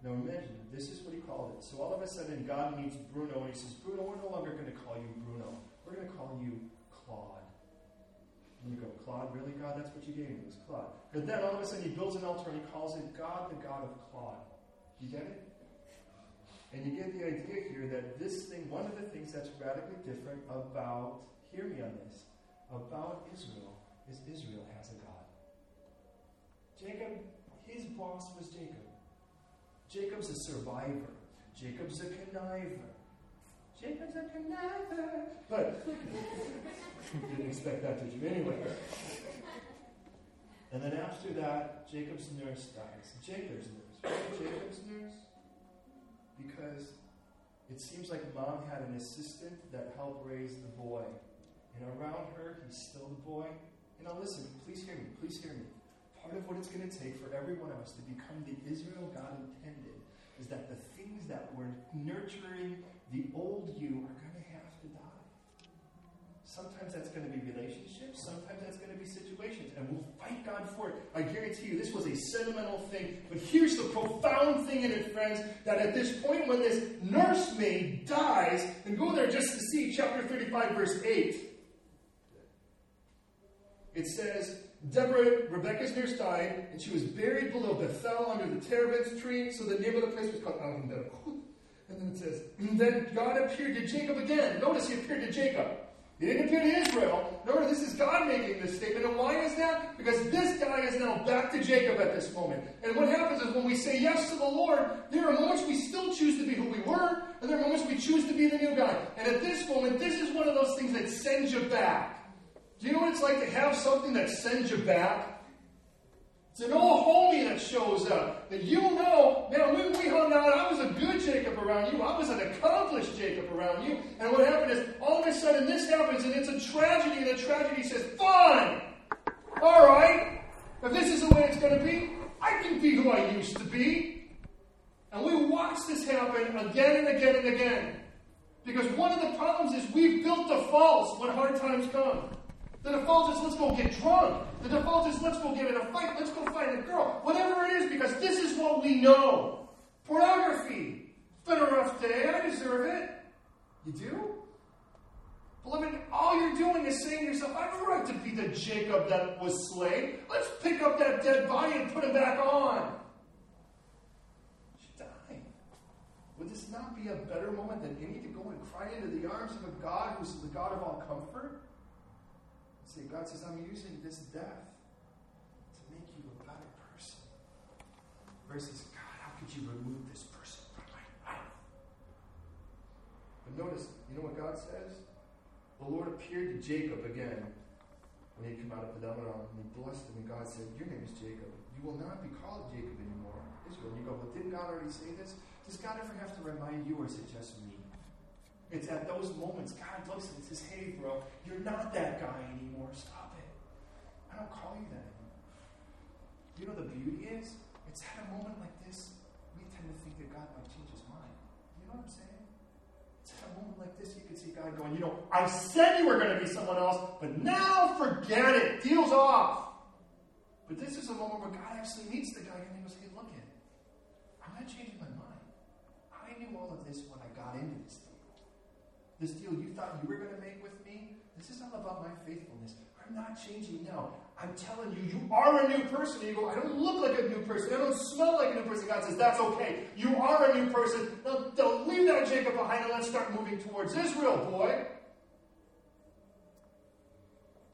Now imagine, this is what he called it. So all of a sudden, God meets Bruno and he says, Bruno, we're no longer going to call you Bruno. We're going to call you Claude. And you go, Claude, really, God? That's what you gave me, It was Claude. But then all of a sudden, he builds an altar and he calls it God, the God of Claude. You get it? And you get the idea here that this thing, one of the things that's radically different about, hear me on this, about Israel, is Israel has a God. Jacob, his boss was Jacob. Jacob's a survivor. Jacob's a conniver. Jacob's a conniver. But, <laughs> didn't expect that, did you? Anyway. And then after that, Jacob's nurse dies. Jacob's nurse. Jacob's nurse? because it seems like mom had an assistant that helped raise the boy. And around her, he's still the boy. You know, listen, please hear me, please hear me. Part of what it's going to take for every one of us to become the Israel God intended is that the things that were nurturing the old you are going to have to die. Sometimes that's going to be relationships, sometimes that's going to be situations, and we'll fight God for it. I guarantee you, this was a sentimental thing. But here's the profound thing in it, friends, that at this point when this nursemaid dies, and go there just to see chapter 35, verse 8, it says, Deborah, Rebecca's nurse died, and she was buried below Bethel under the terebinth tree. So the name of the place was called Avim <laughs> And then it says, Then God appeared to Jacob again. Notice he appeared to Jacob. He didn't appear to Israel. Remember, this is God making this statement. And why is that? Because this guy is now back to Jacob at this moment. And what happens is when we say yes to the Lord, there are moments we still choose to be who we were, and there are moments we choose to be the new guy. And at this moment, this is one of those things that sends you back. Do you know what it's like to have something that sends you back? It's an old homie that shows up. That you know, man, when we hung out, I was a good Jacob around you. I was an accomplished Jacob around you. And what happened is, all of a sudden, this happens, and it's a tragedy, and the tragedy says, Fine! All right! If this is the way it's going to be, I can be who I used to be. And we watch this happen again and again and again. Because one of the problems is we've built defaults when hard times come. The default is let's go get drunk. The default is let's go get in a fight. Let's go find a girl. Whatever it is, because this is what we know. Pornography. It's been a rough day. I deserve it. You do? Beloved, all you're doing is saying to yourself, I have a right to be the Jacob that was slain. Let's pick up that dead body and put him back on. She died. Would this not be a better moment than any to go and cry into the arms of a God who's the God of all comfort? See, God says, I'm using this death to make you a better person. Versus, God, how could you remove this person from my life? But notice, you know what God says? The Lord appeared to Jacob again when he had come out of Paddan and he blessed him, and God said, Your name is Jacob. You will not be called Jacob anymore, Israel. And you go, Well, didn't God already say this? Does God ever have to remind you, or just me? It's at those moments God looks and says, Hey, bro, you're not that guy anymore. Stop it. I don't call you that anymore. You know the beauty is? It's at a moment like this, we tend to think that God might change his mind. You know what I'm saying? It's at a moment like this, you can see God going, You know, I said you were going to be someone else, but now forget it. Deal's off. But this is a moment where God actually meets the guy and he goes, Hey, look at it. I'm not changing my mind. I knew all of this when I got into this this deal you thought you were going to make with me, this is all about my faithfulness. I'm not changing now. I'm telling you, you are a new person. And you go, I don't look like a new person. I don't smell like a new person. God says, that's okay. You are a new person. Now, don't leave that Jacob behind and let's start moving towards Israel, boy.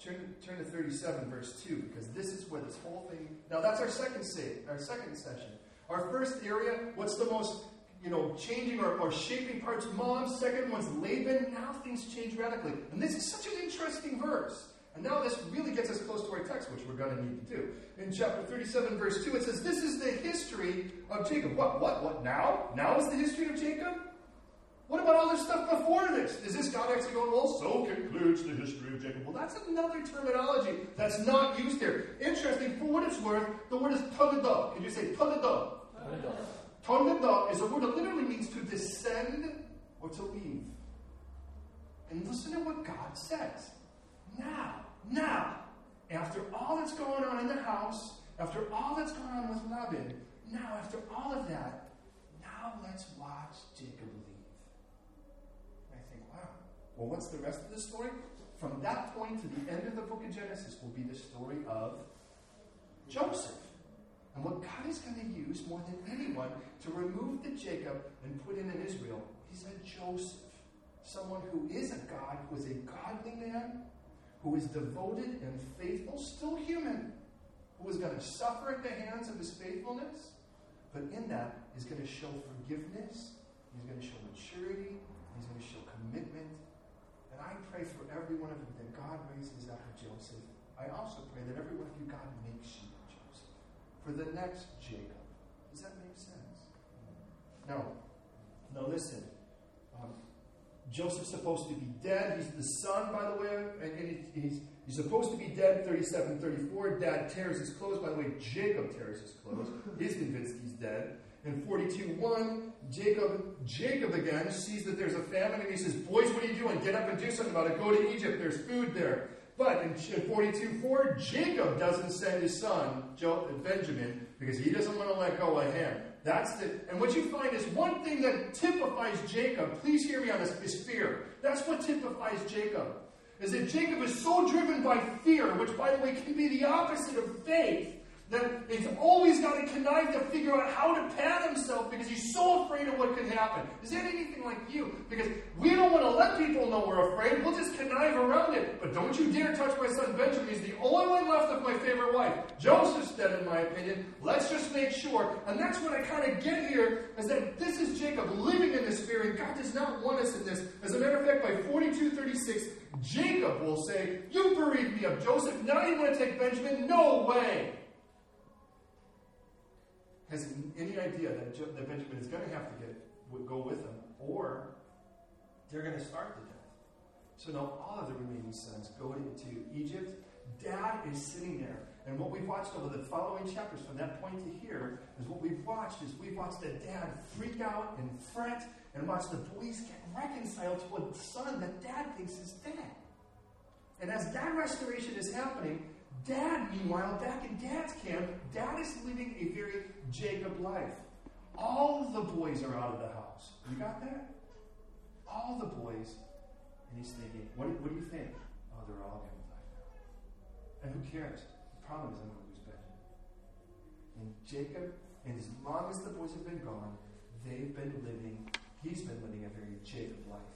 Turn, turn to 37, verse 2, because this is where this whole thing. Now, that's our second say, our second session. Our first area, what's the most you know, changing or, or shaping parts. Mom, second one's Laban. Now things change radically. And this is such an interesting verse. And now this really gets us close to our text, which we're going to need to do. In chapter 37, verse 2, it says, This is the history of Jacob. What, what, what, now? Now is the history of Jacob? What about all this stuff before this? Is this God actually going, well, so concludes the history of Jacob? Well, that's another terminology that's not used here. Interesting, for what it's worth, the word is tolida. Can you say tolida? Tolida is a word that literally means to descend or to leave. And listen to what God says. Now, now, after all that's going on in the house, after all that's going on with Laban, now, after all of that, now let's watch Jacob leave. And I think, wow. Well, what's the rest of the story? From that point to the end of the book of Genesis will be the story of Joseph. And what God is going to use more than anyone to remove the Jacob and put in an Israel is a Joseph. Someone who is a God, who is a godly man, who is devoted and faithful, still human, who is going to suffer at the hands of his faithfulness, but in that is going to show forgiveness, he's going to show maturity, he's going to show commitment. And I pray for every one of you that God raises up a Joseph. I also pray that every one of you, God for the next Jacob. Does that make sense? No. No, listen. Um, Joseph's supposed to be dead. He's the son, by the way, and, and he's, he's supposed to be dead 37 34. Dad tears his clothes. By the way, Jacob tears his clothes. He's convinced he's dead. In 42 1, Jacob, Jacob again sees that there's a famine and he says, Boys, what are you doing? Get up and do something about it. Go to Egypt. There's food there. But in 42 4, Jacob doesn't send his son, Benjamin, because he doesn't want to let go of him. That's the, and what you find is one thing that typifies Jacob, please hear me on this, is fear. That's what typifies Jacob. is that Jacob is so driven by fear, which, by the way, can be the opposite of faith, that he's always got to connive to figure out how to pad himself because he's so afraid of what could happen. Is that anything like you? Because we don't want to let people know we're afraid. We'll just connive around it. But don't you dare touch my son Benjamin. He's the only one left of my favorite wife. Joseph's dead, in my opinion. Let's just make sure. And that's what I kind of get here is that this is Jacob living in this fear, and God does not want us in this. As a matter of fact, by 4236, Jacob will say, You bereaved me of Joseph. Now you want to take Benjamin? No way has any idea that, that Benjamin is going to have to get go with him, or they're going to starve to death. So now all of the remaining sons go into Egypt. Dad is sitting there. And what we've watched over the following chapters from that point to here is what we've watched is we've watched the dad freak out and fret and watch the boys get reconciled to a son that dad thinks is dead. And as that restoration is happening, Dad, meanwhile, back in Dad's camp, Dad is living a very Jacob life. All the boys are out of the house. You got that? All the boys. And he's thinking, what, what do you think? Oh, they're all going to die now. And who cares? The problem is I'm going to lose Benjamin. And Jacob, and as long as the boys have been gone, they've been living, he's been living a very Jacob life.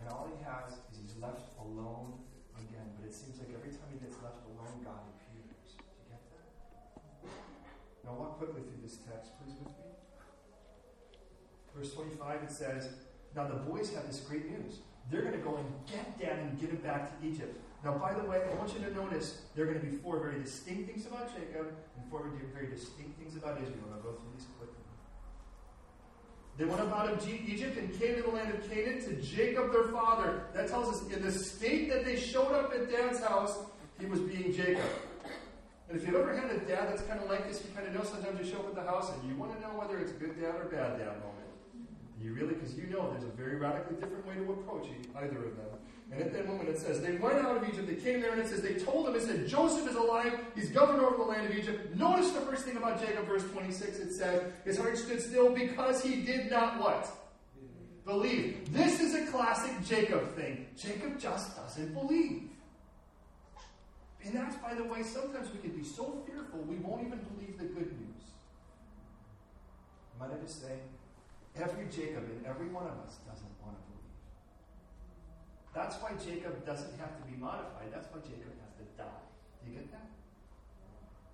And all he has is he's left alone again, but it seems like every time he gets left alone, God appears. Do you get that? Now, walk quickly through this text, please, with me. Verse 25, it says, Now the boys have this great news. They're going to go and get dad and get him back to Egypt. Now, by the way, I want you to notice there are going to be four very distinct things about Jacob and four very distinct things about Israel. I'll go through these quickly. They went up out of Egypt and came to the land of Canaan to Jacob their father. That tells us in the state that they showed up at dad's house, he was being Jacob. And if you've ever had a dad that's kind of like this, you kind of know sometimes you show up at the house and you want to know whether it's a good dad or bad dad moment. You really, because you know there's a very radically different way to approach either of them. And at that moment it says, they went out of Egypt, they came there, and it says, they told him, it said, Joseph is alive, he's governor over the land of Egypt. Notice the first thing about Jacob, verse 26, it says, his heart stood still because he did not what? Believe. This is a classic Jacob thing. Jacob just doesn't believe. And that's, by the way, sometimes we can be so fearful we won't even believe the good news. Might I just say, every Jacob in every one of us doesn't that's why Jacob doesn't have to be modified. That's why Jacob has to die. Do you get that?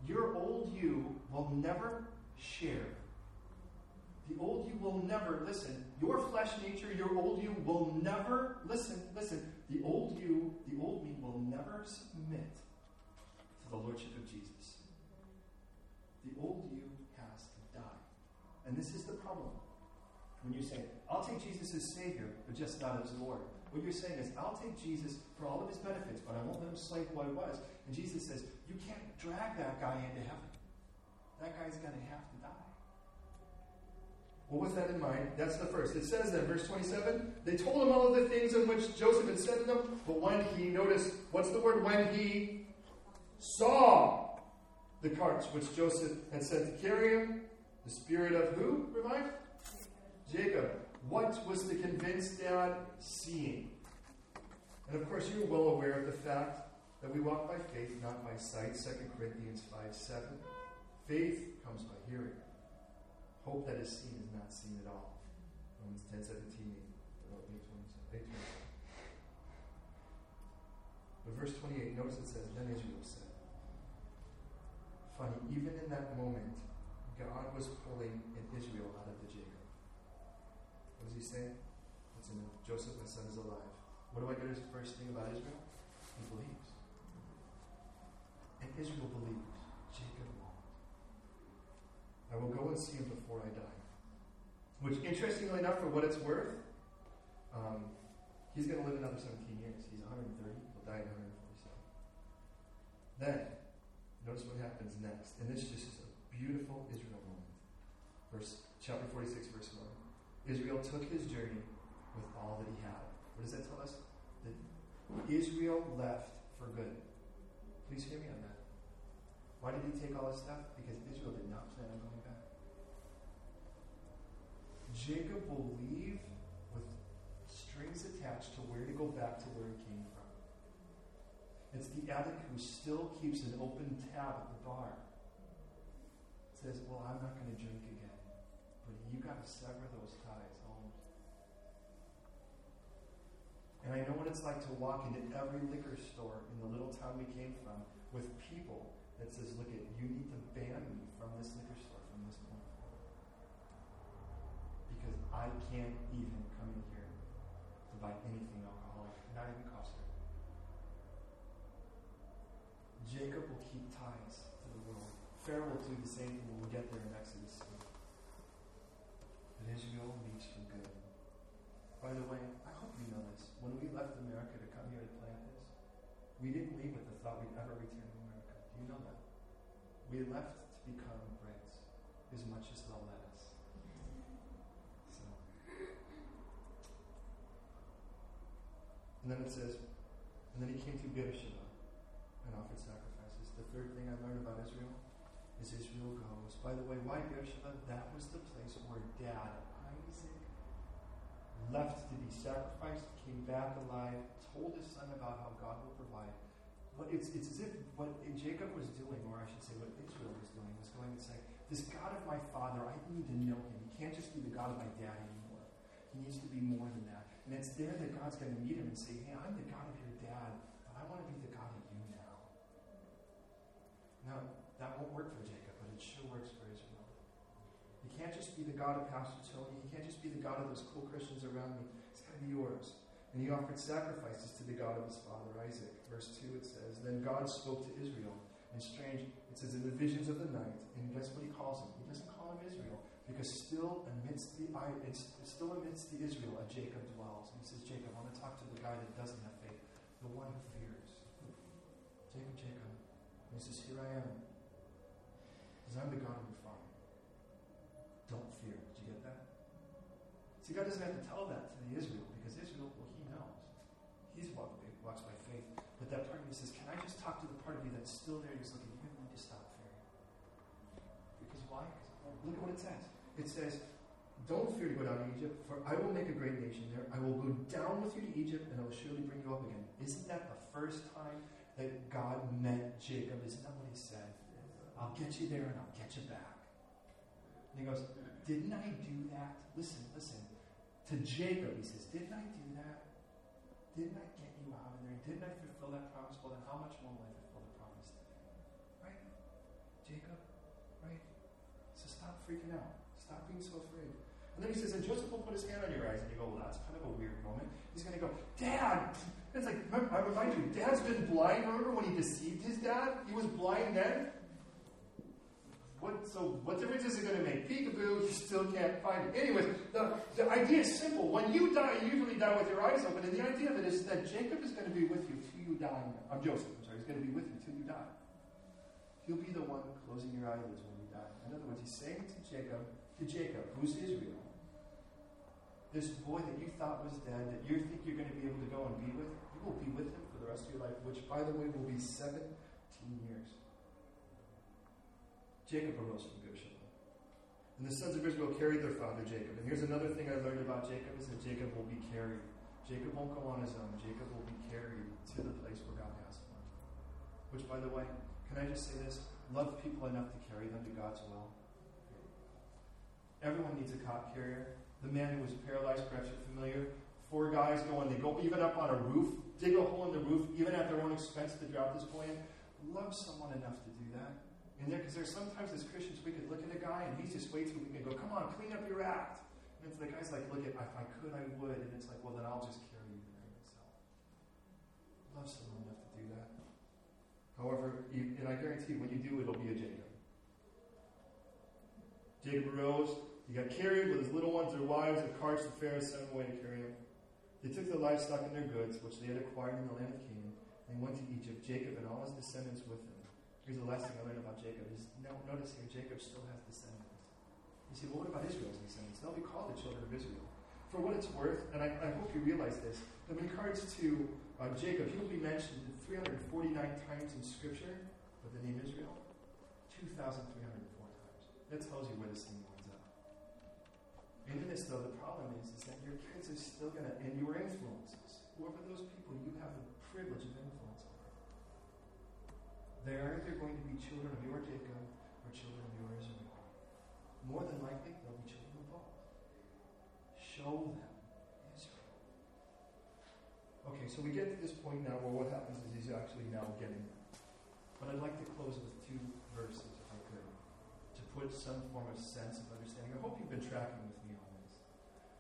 Your old you will never share. The old you will never, listen, your flesh nature, your old you will never, listen, listen, the old you, the old me will never submit to the lordship of Jesus. The old you has to die. And this is the problem. When you say, I'll take Jesus as Savior, but just not as Lord. What you're saying is, I'll take Jesus for all of his benefits, but I won't let him slay who I was. And Jesus says, You can't drag that guy into heaven. That guy's going to have to die. What was that in mind? That's the first. It says then, verse 27, they told him all of the things in which Joseph had said to them, but when he, notice, what's the word? When he saw the carts which Joseph had sent to carry him, the spirit of who revived? Jacob what was the convinced dad seeing? And of course, you're well aware of the fact that we walk by faith, not by sight. 2 Corinthians 5 7. Faith comes by hearing. Hope that is seen is not seen at all. Romans 10 17. But verse 28, notice it says, Then Israel said. Funny, even in that moment, God was pulling in Israel out of the Jacob. Does he say? It's in Joseph, my son, is alive. What do I get as the first thing about Israel? He believes. And Israel believes. Jacob won't. I will go and see him before I die. Which, interestingly enough, for what it's worth, um, he's going to live another 17 years. He's 130. He'll die at 147. Then, notice what happens next. And this just is a beautiful Israel moment. Verse chapter 46, verse 1. Israel took his journey with all that he had. What does that tell us? That Israel left for good. Please hear me on that. Why did he take all his stuff? Because Israel did not plan on going back. Jacob will leave with strings attached to where to go back to where he came from. It's the addict who still keeps an open tab at the bar. Says, Well, I'm not going to drink again. You got to sever those ties home. And I know what it's like to walk into every liquor store in the little town we came from with people that says, Look, at you need to ban me from this liquor store from this point forward. Because I can't even come in here to buy anything alcoholic, not even cough Jacob will keep ties to the world. Pharaoh will do the same thing when we get there in Exodus 3. But Israel leaves for good. By the way, I hope you know this. When we left America to come here to plant this, we didn't leave with the thought we'd ever return to America. Do you know that? We left to become Brits as much as they'll let us. So. And then it says, and then he came to Beersheba and offered sacrifices. The third thing I learned about Israel is Israel goes. By the way, why Beersheba? That was the place where dad, Isaac, left to be sacrificed, came back alive, told his son about how God will provide. But it's, it's as if what Jacob was doing, or I should say what Israel was doing, was going to say, This God of my father, I need to know him. He can't just be the God of my dad anymore. He needs to be more than that. And it's there that God's going to meet him and say, Hey, I'm the God of your dad, but I want to be the God of you now. now, that won't work for Jacob, but it sure works for Israel. He can't just the God of Pastor Tony. He can't just be the God of those cool Christians around me. It's got to be yours. And he offered sacrifices to the God of his father Isaac. Verse 2 it says, Then God spoke to Israel. And strange, it says, in the visions of the night. And guess what he calls him? He doesn't call him Israel. Because still amidst the still amidst the Israel, a Jacob dwells. And he says, Jacob, I want to talk to the guy that doesn't have faith, the one who fears. Jacob, Jacob. And he says, Here I am. Because I'm the God of your See, God doesn't have to tell that to the Israel because Israel, well, he knows. He's walks by, walks by faith. But that part of me says, Can I just talk to the part of you that's still there? He's looking, you need to stop fearing. Because why? Look at what it says. It says, Don't fear to go down to Egypt, for I will make a great nation there. I will go down with you to Egypt, and I will surely bring you up again. Isn't that the first time that God met Jacob. Isn't that what he said? I'll get you there and I'll get you back. And he goes, Didn't I do that? Listen, listen. To Jacob, he says, Didn't I do that? Didn't I get you out of there? Didn't I fulfill that promise? Well, then how much more will I fulfill the promise? Right? Jacob? Right? So stop freaking out. Stop being so afraid. And then he says, and Joseph will put his hand on your eyes. And you go, well, that's kind of a weird moment. He's going to go, Dad, it's like, I remind you, dad's been blind. Remember when he deceived his dad? He was blind then. What, so what difference is it going to make? Peekaboo, you still can't find it. Anyways, the, the idea is simple. When you die, you usually die with your eyes open. And the idea of it is that Jacob is going to be with you till you die. I'm Joseph, I'm sorry. He's going to be with you till you die. He'll be the one closing your eyelids when you die. In other words, he's saying to Jacob, to Jacob, who's Israel, this boy that you thought was dead, that you think you're going to be able to go and be with, you will be with him for the rest of your life, which, by the way, will be 17 years. Jacob arose from Beersheba. And the sons of Israel carried their father Jacob. And here's another thing I learned about Jacob is that Jacob will be carried. Jacob won't go on his own. Jacob will be carried to the place where God has him. Which, by the way, can I just say this? Love people enough to carry them to God's will. Everyone needs a cot carrier. The man who was paralyzed, perhaps you're familiar. Four guys go and they go even up on a roof, dig a hole in the roof, even at their own expense to drop this boy in. Love someone enough to do that. And there, because there's sometimes as Christians we could look at a guy and he's just way too weak and go, "Come on, clean up your act." And it's the guy's like, "Look, if I could, I would." And it's like, "Well, then I'll just carry you there myself." Love someone enough to do that. However, and I guarantee you, when you do, it'll be a Jacob. Jacob arose, he got carried with his little ones, their wives, the carts, the Pharaoh sent them away to carry him. They took their livestock and their goods, which they had acquired in the land of Canaan, and went to Egypt, Jacob and all his descendants with him. Here's the last thing I learned about Jacob is notice here, Jacob still has descendants. You see, well, what about Israel's descendants? They'll be called the children of Israel. For what it's worth, and I, I hope you realize this, in regards to uh, Jacob, he will be mentioned 349 times in Scripture with the name Israel, 2,304 times. That tells you where this thing winds and in this, though, the problem is, is that your kids are still going to, and your influences, whoever those people you have the privilege of influence over, they're either going to be children of your Jacob or children of your Israel. More than likely, they'll be children of both. Show them Israel. Okay, so we get to this point now where what happens is he's actually now getting there. But I'd like to close with two verses, if I could, to put some form of sense of understanding. I hope you've been tracking with me on this.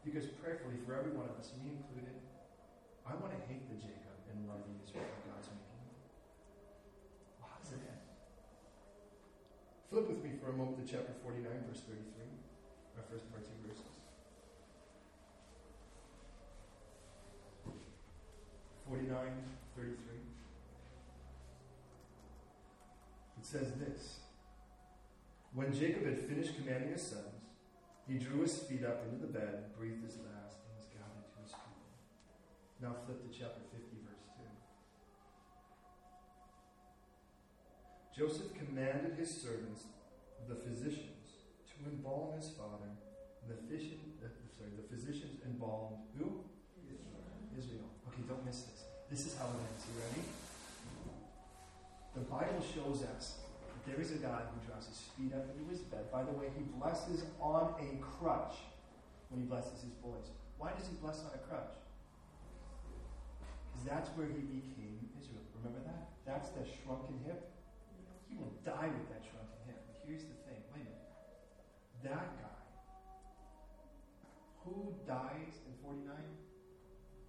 Because prayerfully, for every one of us, me included, I want to hate the Jacob and love the Israel that God's making. Well, how does it end? Flip with me for a moment to chapter 49, verse 33, our first part two verses. 49, 33. It says this When Jacob had finished commanding his sons, he drew his feet up into the bed, breathed his last, and was gathered to his people. Now flip to chapter 50, Joseph commanded his servants, the physicians, to embalm his father. The, physician, uh, sorry, the physicians embalmed who? Israel. Israel. Okay, don't miss this. This is how it ends. You ready? The Bible shows us that there is a guy who draws his feet up into his bed. By the way, he blesses on a crutch when he blesses his boys. Why does he bless on a crutch? Because that's where he became Israel. Remember that? That's the shrunken hip. He will die with that shrunken hip. But here's the thing wait a minute. That guy, who dies in 49?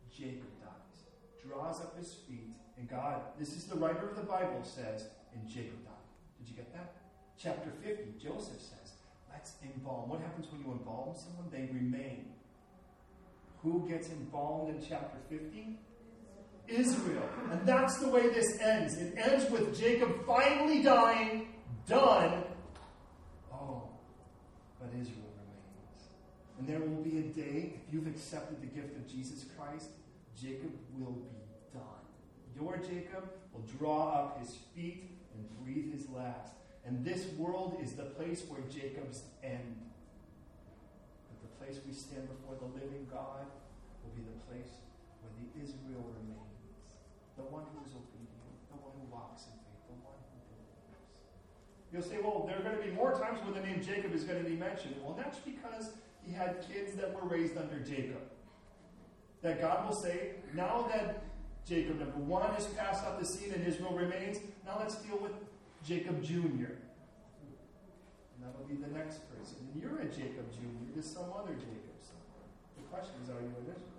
Jacob dies. Draws up his feet, and God, this is the writer of the Bible, says, and Jacob died. Did you get that? Chapter 50, Joseph says, let's embalm. What happens when you embalm someone? They remain. Who gets embalmed in chapter 50? Israel. And that's the way this ends. It ends with Jacob finally dying, done. Oh, but Israel remains. And there will be a day, if you've accepted the gift of Jesus Christ, Jacob will be done. Your Jacob will draw up his feet and breathe his last. And this world is the place where Jacob's end. But the place we stand before the living God will be the place where the Israel remains. The one who is obedient, the one who walks in faith, the one who believes. You'll say, well, there are going to be more times where the name Jacob is going to be mentioned. Well, that's because he had kids that were raised under Jacob. That God will say, now that Jacob, number one, has passed off the scene and Israel remains, now let's deal with Jacob Jr. And that'll be the next person. And you're a Jacob Jr. There's some other Jacob somewhere. The question is, are you in Israel?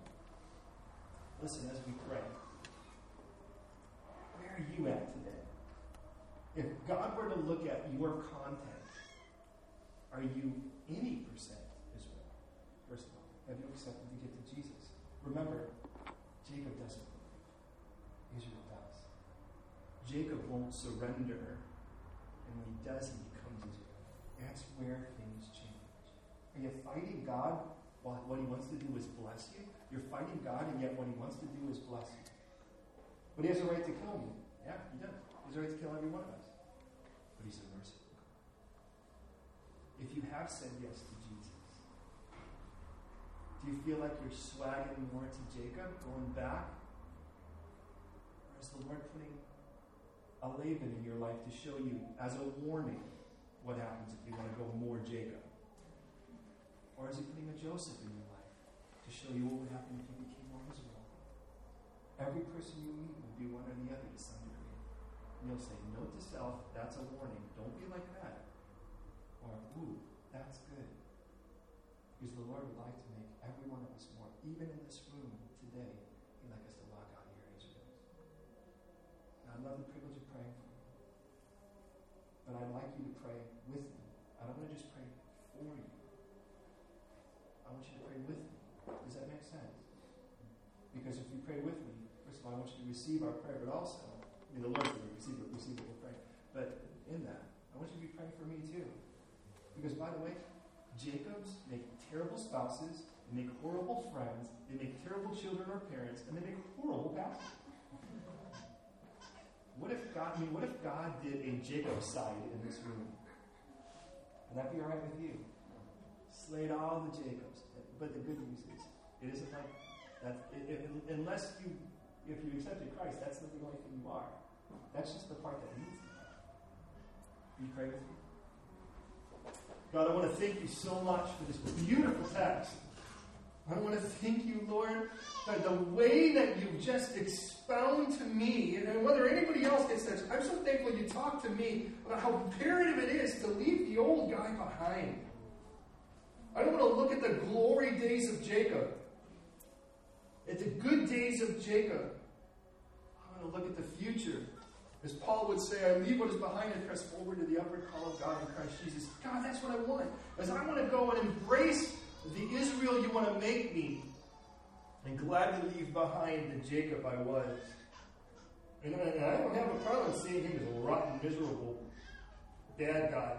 Listen as we pray are you at today? If God were to look at your content, are you any percent Israel? First of all, have you accepted the gift of Jesus? Remember, Jacob doesn't believe. Israel does. Jacob won't surrender, and when he does, he becomes Israel. That's where things change. Are you fighting God while what he wants to do is bless you? You're fighting God, and yet what he wants to do is bless you. But he has a right to kill you. Yeah, he does. He has a to kill every one of us. But he's a merciful. If you have said yes to Jesus, do you feel like you're swagging more to Jacob, going back? Or is the Lord putting a Laban in your life to show you, as a warning, what happens if you want to go more Jacob? Or is he putting a Joseph in your life to show you what would happen if you became more Israel? Every person you meet will be one or the other to some degree. And you'll say, Note to self, that's a warning. Don't be like that. Or, Ooh, that's good. Because the Lord would like to make every one of us more, even in this room today, He'd like us to walk out here as. I love the privilege of praying for you. But I'd like you to pray with me. I don't want to just pray for you. I want you to pray with me. Does that make sense? Because if you pray with me, first of all, I want you to receive our prayer, but also, I mean, the Lord's going to receive it, receive what we're praying. But in that, I want you to be praying for me too. Because, by the way, Jacobs make terrible spouses, they make horrible friends, they make terrible children or parents, and they make horrible pastors. What if God, I mean, what if God did a Jacob side in this room? Would that be all right with you? Slayed all the Jacobs. But the good news is, It isn't like that. Unless you, if you accepted Christ, that's not the only thing you are. That's just the part that needs to happen. You pray with me? God, I want to thank you so much for this beautiful text. I want to thank you, Lord, for the way that you've just expound to me, and whether anybody else gets this, I'm so thankful you talk to me about how imperative it is to leave the old guy behind. I don't want to look at the glory days of Jacob, at the good days of Jacob. I want to look at the future. As Paul would say, I leave what is behind and press forward to the upward call of God in Christ Jesus. God, that's what I want. As I want to go and embrace the Israel you want to make me, and gladly leave behind the Jacob I was. And I don't have a problem seeing him as a rotten, miserable, bad guy.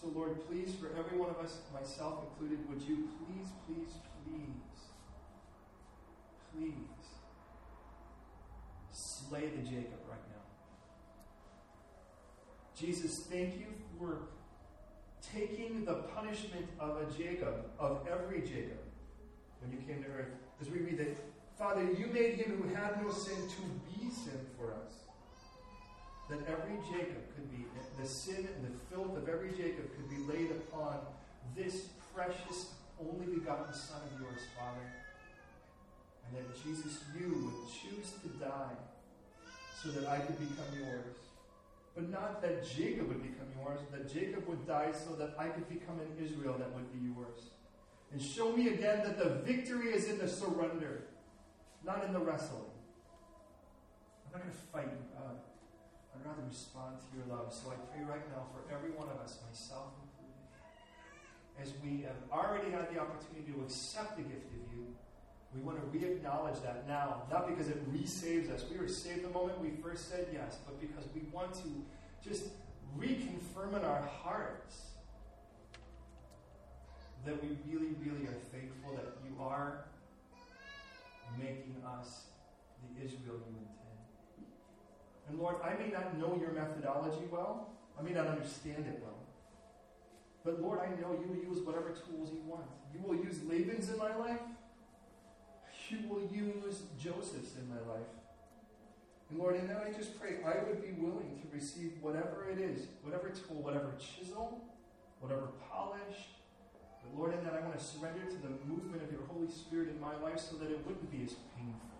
So, Lord, please, for every one of us, myself included, would you please, please, please, please slay the Jacob right now? Jesus, thank you for taking the punishment of a Jacob, of every Jacob, when you came to earth. As we read that, Father, you made him who had no sin to be sin for us. That every Jacob could be, the sin and the filth of every Jacob could be laid upon this precious, only begotten Son of yours, Father. And that Jesus, you would choose to die so that I could become yours. But not that Jacob would become yours, that Jacob would die so that I could become an Israel that would be yours. And show me again that the victory is in the surrender, not in the wrestling. I'm not going to fight you, God. I'd rather respond to your love. So I pray right now for every one of us, myself included, as we have already had the opportunity to accept the gift of you, we want to re acknowledge that now, not because it resaves us. We were saved the moment we first said yes, but because we want to just reconfirm in our hearts that we really, really are thankful that you are making us the Israel you intend. And Lord, I may not know your methodology well, I may not understand it well. But Lord, I know you will use whatever tools you want. You will use Laban's in my life. You will use Joseph's in my life. And Lord, in that I just pray I would be willing to receive whatever it is, whatever tool, whatever chisel, whatever polish, but Lord, in that I want to surrender to the movement of your Holy Spirit in my life so that it wouldn't be as painful,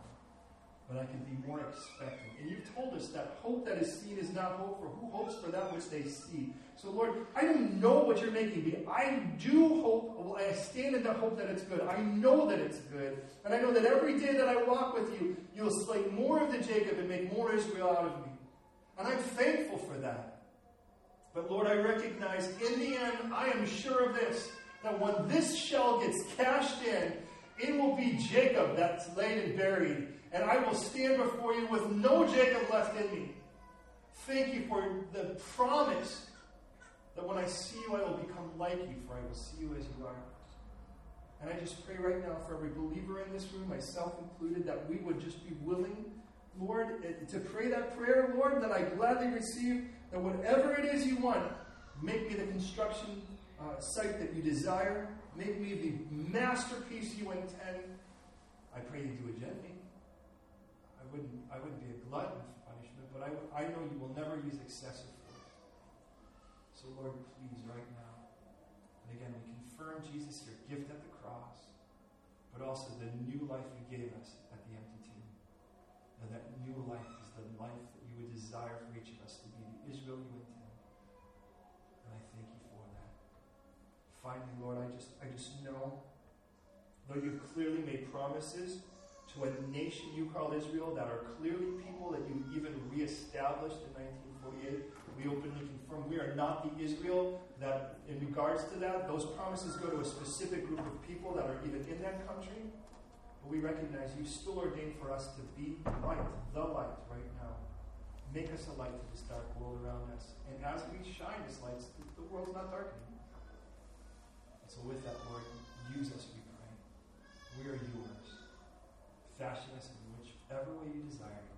but I can be more expectant. And you've told us that hope that is seen is not hope, for who hopes for that which they see? So, Lord, I don't know what you're making me. I do hope, I stand in the hope that it's good. I know that it's good. And I know that every day that I walk with you, you'll slay more of the Jacob and make more Israel out of me. And I'm thankful for that. But Lord, I recognize in the end, I am sure of this that when this shell gets cashed in, it will be Jacob that's laid and buried, and I will stand before you with no Jacob left in me. Thank you for the promise that when I see you, I will become like you, for I will see you as you are. And I just pray right now for every believer in this room, myself included, that we would just be willing, Lord, eh, to pray that prayer, Lord, that I gladly receive, that whatever it is you want, make me the construction uh, site that you desire. Make me the masterpiece you intend. I pray you do it gently. I wouldn't, I wouldn't be a glutton for punishment, but I, I know you will never use excessive force. So, Lord, please, right now, and again, we confirm, Jesus, your gift at the but also the new life you gave us at the empty tomb. And that new life is the life that you would desire for each of us to be the Israel you intend. And I thank you for that. Finally, Lord, I just I just know, though you've clearly made promises to a nation you call Israel that are clearly people that you even reestablished in 1948. We openly confirm we are not the Israel that, in regards to that, those promises go to a specific group of people that are even in that country. But we recognize you still ordained for us to be light, the light right now. Make us a light to this dark world around us. And as we shine as lights, the world's not darkening. And So with that, Lord, use us, we pray. We are yours. Fashion us in whichever way you desire.